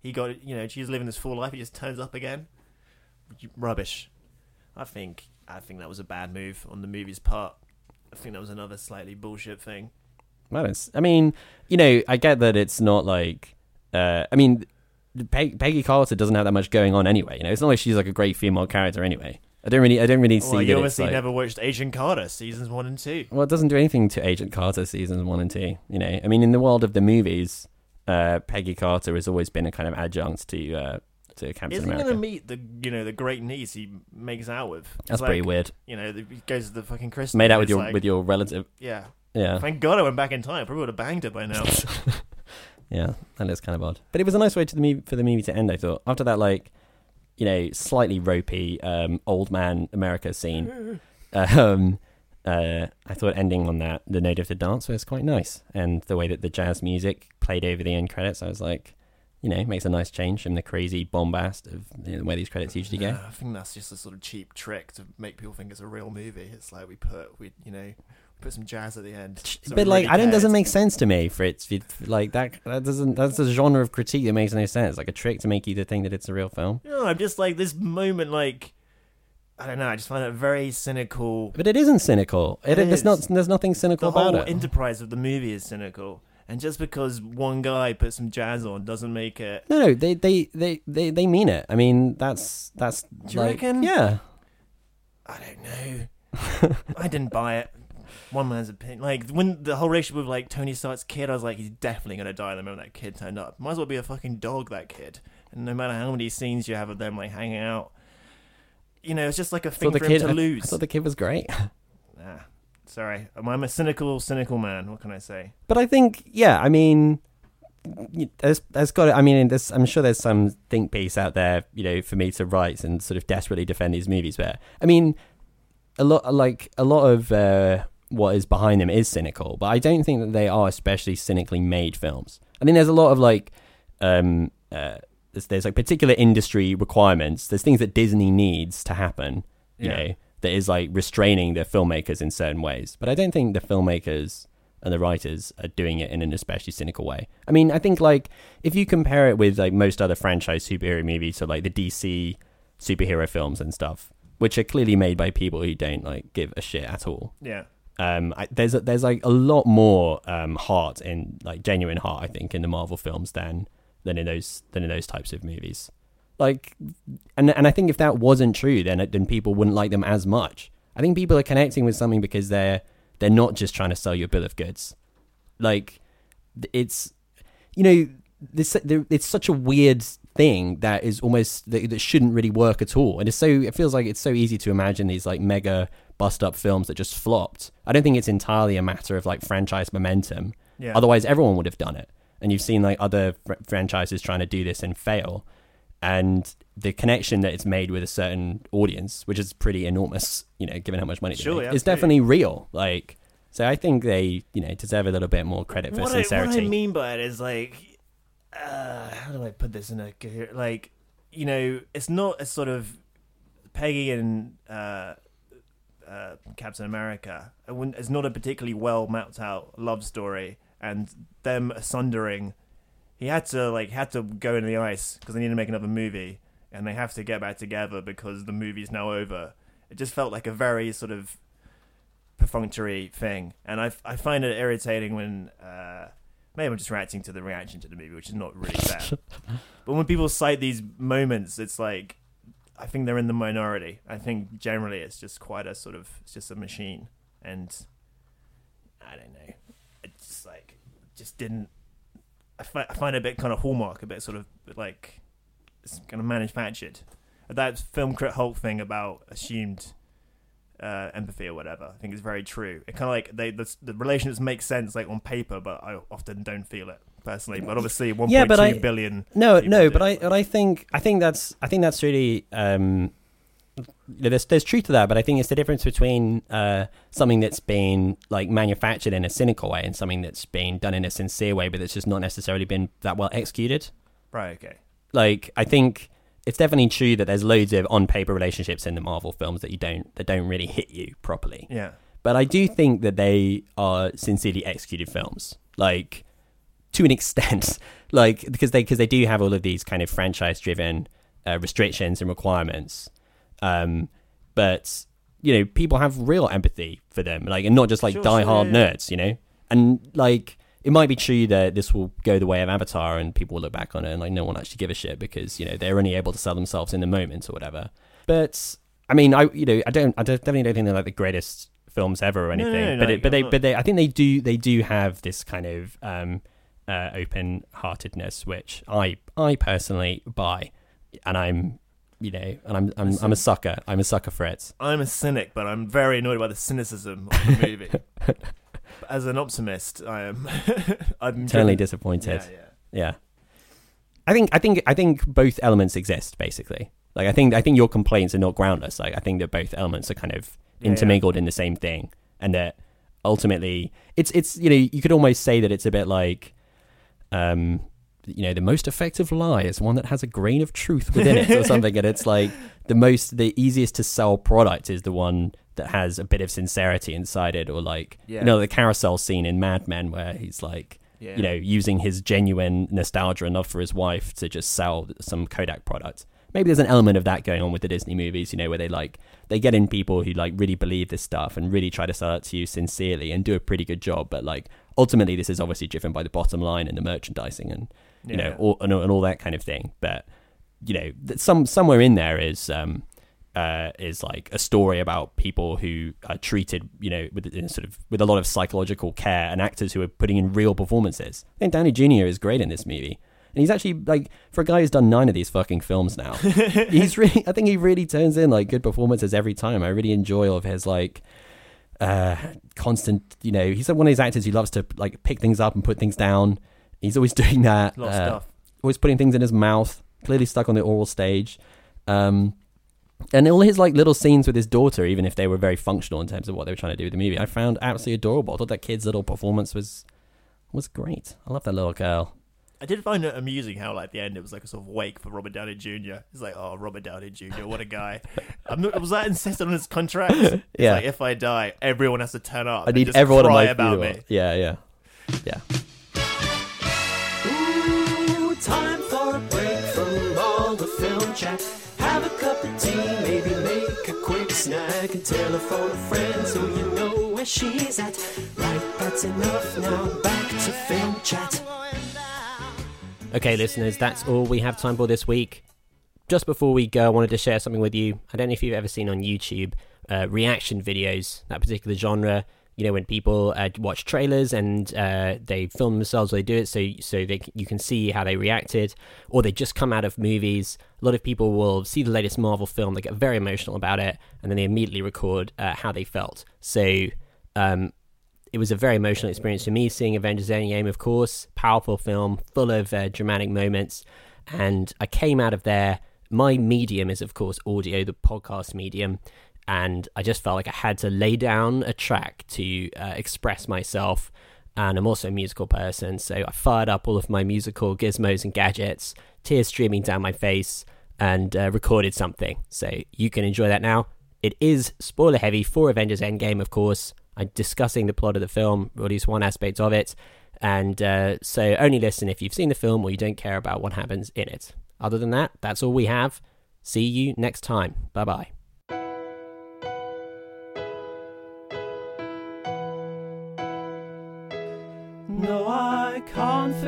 he got you know she's living this full life. He just turns up again. Rubbish. I think I think that was a bad move on the movie's part. I think that was another slightly bullshit thing. It's, I mean, you know, I get that it's not like, uh, I mean, Peg, Peggy Carter doesn't have that much going on anyway. You know, it's not like she's like a great female character anyway. I don't really, I don't really see well, you obviously like, never watched Agent Carter seasons one and two. well, it doesn't do anything to Agent Carter seasons one and two. You know, I mean, in the world of the movies, uh, Peggy Carter has always been a kind of adjunct to uh, to Captain Isn't he America. gonna meet the you know the great niece he makes out with? It's That's pretty weird. You know, the- he goes to the fucking crystal. Made out with your like- with your relative. Yeah. Yeah. Thank God I went back in time. Probably would have banged her by now. Yeah, that is kind of odd. But it was a nice way to the movie, for the movie to end. I thought after that, like, you know, slightly ropey um, old man America scene. um, uh, I thought ending on that the note of the dance was quite nice, and the way that the jazz music played over the end credits, I was like, you know, makes a nice change from the crazy bombast of you know, the way these credits usually go. Yeah, I think that's just a sort of cheap trick to make people think it's a real movie. It's like we put we you know put some jazz at the end. so but like, really I don't doesn't make sense to me for it. Like that, that doesn't. That's a genre of critique that makes no sense. Like a trick to make you to think that it's a real film. No, I'm just like this moment. Like I don't know. I just find it very cynical. But it isn't cynical. It, It is. not. There's nothing cynical the about whole it. enterprise of the movie is cynical, and just because one guy put some jazz on doesn't make it. no, no, they, they, they, they, they mean it. I mean, that's that's Do you like, reckon? yeah. I don't know. I didn't buy it. One man's opinion. Like when the whole relationship with like Tony Stark's kid, I was like, he's definitely gonna die the moment that kid turned up. Might as well be a fucking dog, that kid. And no matter how many scenes you have of them like hanging out, you know, it's just like a thing for kid. him to lose. I thought the kid was great. Ah, sorry, I'm a cynical, cynical man. What can I say? But I think, yeah, I mean, there's there's got. I mean, I'm sure there's some think piece out there, you know, for me to write and sort of desperately defend these movies. But I mean, a lot like a lot of uh, what is behind them is cynical, but I don't think that they are especially cynically made films. I mean, there's a lot of like, um, uh, there's, there's like particular industry requirements. There's things that Disney needs to happen, you Yeah. know, that is like restraining the filmmakers in certain ways. But I don't think the filmmakers and the writers are doing it in an especially cynical way. I mean, I think like if you compare it with like most other franchise superhero movies, so like the DC superhero films and stuff, which are clearly made by people who don't like give a shit at all. Yeah. Um, I, there's a, there's like a lot more um heart in like genuine heart, I think, in the Marvel films than than in those than in those types of movies. Like, and and I think if that wasn't true, then then people wouldn't like them as much. I think people are connecting with something because they're they're not just trying to sell you a bill of goods. Like, it's you know this it's such a weird thing that is almost that, that shouldn't really work at all and it's so it feels like it's so easy to imagine these like mega bust up films that just flopped i don't think it's entirely a matter of like franchise momentum Yeah. otherwise everyone would have done it and you've seen like other fr- franchises trying to do this and fail and the connection that it's made with a certain audience which is pretty enormous you know given how much money they Sure, make, yeah, is definitely real like so i think they you know deserve a little bit more credit for what I, sincerity what I mean by it is like, uh, how do I put this in a like, you know, it's not a sort of Peggy and uh, uh, Captain America. It's not a particularly well mapped out love story, and them sundering. He had to like had to go into the ice because they need to make another movie, and they have to get back together because the movie's now over. It just felt like a very sort of perfunctory thing, and I, I find it irritating when uh, maybe I'm just reacting to the reaction to the movie, which is not really fair. but when people cite these moments, it's like I think they're in the minority. I think generally it's just quite a sort of it's just a machine, and I don't know. It just like just didn't. I, fi- I find it a bit kind of hallmark, a bit sort of like it's kind of manufactured. That film crit Hulk thing about assumed uh, empathy or whatever. I think it's very true. It kind of like they the, the relationships make sense like on paper, but I often don't feel it personally. But obviously, one point but two I, billion. No, no, do. but I, but I think, I think that's, I think that's really, um, there's, there's truth to that, but I think it's the difference between uh, something that's been like manufactured in a cynical way and something that's been done in a sincere way, but it's just not necessarily been that well executed. right. Okay. Like, I think it's definitely true that there's loads of on paper relationships in the Marvel films that you don't, that don't really hit you properly. Yeah. But I do think that they are sincerely executed films, like to an extent, like because they because they do have all of these kind of franchise driven uh, restrictions and requirements. Um, but you know, people have real empathy for them, like and not just like Sure, die-hard yeah, nerds, you know. And like it might be true that this will go the way of Avatar, and people will look back on it and like no one actually give a shit because you know they're only able to sell themselves in the moment or whatever. But I mean, I you know I don't I definitely don't think they're like the greatest films ever or No, no, anything. no, but no, it, but they but they I think they do they do have this kind of um, uh, open heartedness, which I I personally buy, and I'm you know and I'm I'm I'm a sucker. I'm a sucker for it. I'm a cynic, but I'm very annoyed by the cynicism of the movie. As an optimist, I am. I'm driven- disappointed. Yeah, yeah. Yeah. I think I think I think both elements exist basically. Like I think I think your complaints are not groundless. Like I think that both elements are kind of Yeah, intermingled in the same thing, and that ultimately it's it's you know you could almost say that it's a bit like, um, you know, the most effective lie is one that has a grain of truth within it or something, and it's like the most the easiest to sell product is the one that has a bit of sincerity inside it, or like Yeah. you know the carousel scene in Mad Men where he's like Yeah. you know, using his genuine nostalgia and love for his wife to just sell some Kodak product. Maybe there's an element of that going on with the Disney movies, you know, where they like they get in people who like really believe this stuff and really try to sell it to you sincerely and do a pretty good job. But like ultimately, this is obviously driven by the bottom line and the merchandising and you know all, and, all- and all that kind of thing. But you know, some somewhere in there is um uh is like a story about people who are treated, you know, with in sort of with a lot of psychological care and actors who are putting in real performances. I think Downey Jr. is great in this movie. And he's actually like for a guy who's done nine of these fucking films now. he's really, I think he really turns in like good performances every time. I really enjoy all of his like uh constant. You know, he's one of these actors who loves to like pick things up and put things down. He's always doing that. A lot of uh, stuff. Always putting things in his mouth. Clearly stuck on the oral stage. Um, and all his like little scenes with his daughter, even if they were very functional in terms of what they were trying to do with the movie, I found absolutely adorable. I thought that kid's little performance was was great. I love that little girl. I did find it amusing how, like, at the end, it was like a sort of wake for Robert Downey Jr. It's like, oh, Robert Downey Jr., what a guy. I'm not, was that insisted on his contract? It's Yeah. like, if I die, everyone has to turn up. I need everyone cry my about funeral. me. Yeah, yeah, yeah. Time for a break from all the film chat. Have a cup of tea, maybe make a quick snack and telephone a friend so you know where she's at. Right, that's enough now. Back to film chat. Okay, listeners, that's all we have time for this week. Just before we go, I wanted to share something with you. I don't know if you've ever seen on YouTube uh, reaction videos, that particular genre. You know, when people uh, watch trailers and uh, they film themselves, they do it so so they you can see how they reacted, or they just come out of movies. A lot of people will see the latest Marvel film, they get very emotional about it, and then they immediately record uh, how they felt. So um, it was a very emotional experience for me seeing Avengers Endgame, of course. Powerful film, full of uh, dramatic moments. And I came out of there. My medium is, of course, audio, the podcast medium. And I just felt like I had to lay down a track to uh, express myself. And I'm also a musical person. So I fired up all of my musical gizmos and gadgets, tears streaming down my face, and uh, recorded something. So you can enjoy that now. It is spoiler heavy for Avengers Endgame, of course. I'm discussing the plot of the film, or at least one aspect of it. And uh, so only listen if you've seen the film or you don't care about what happens in it. Other than that, that's all we have. See you next time. Bye bye.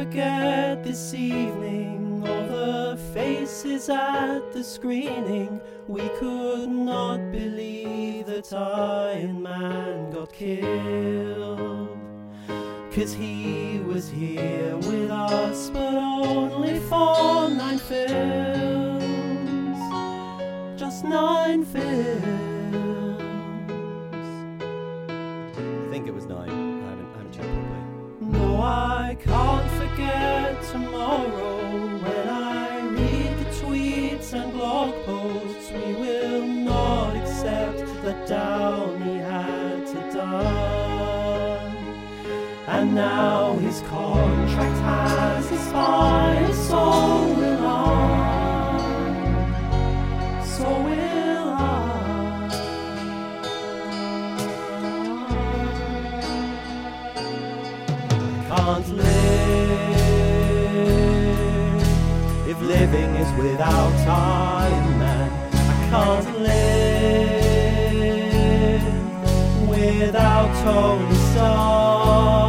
Forget this evening all the faces at the screening. We could not believe that Iron Man got killed. Cause he was here with us, but only for nine films. Just nine films. I think it was nine. I haven't, I haven't checked properly. No, I can't forget tomorrow when I read the tweets and blog posts. We will not accept that Downey had to die. And now his contract has living is without Iron Man. I can't live without Tony Stark.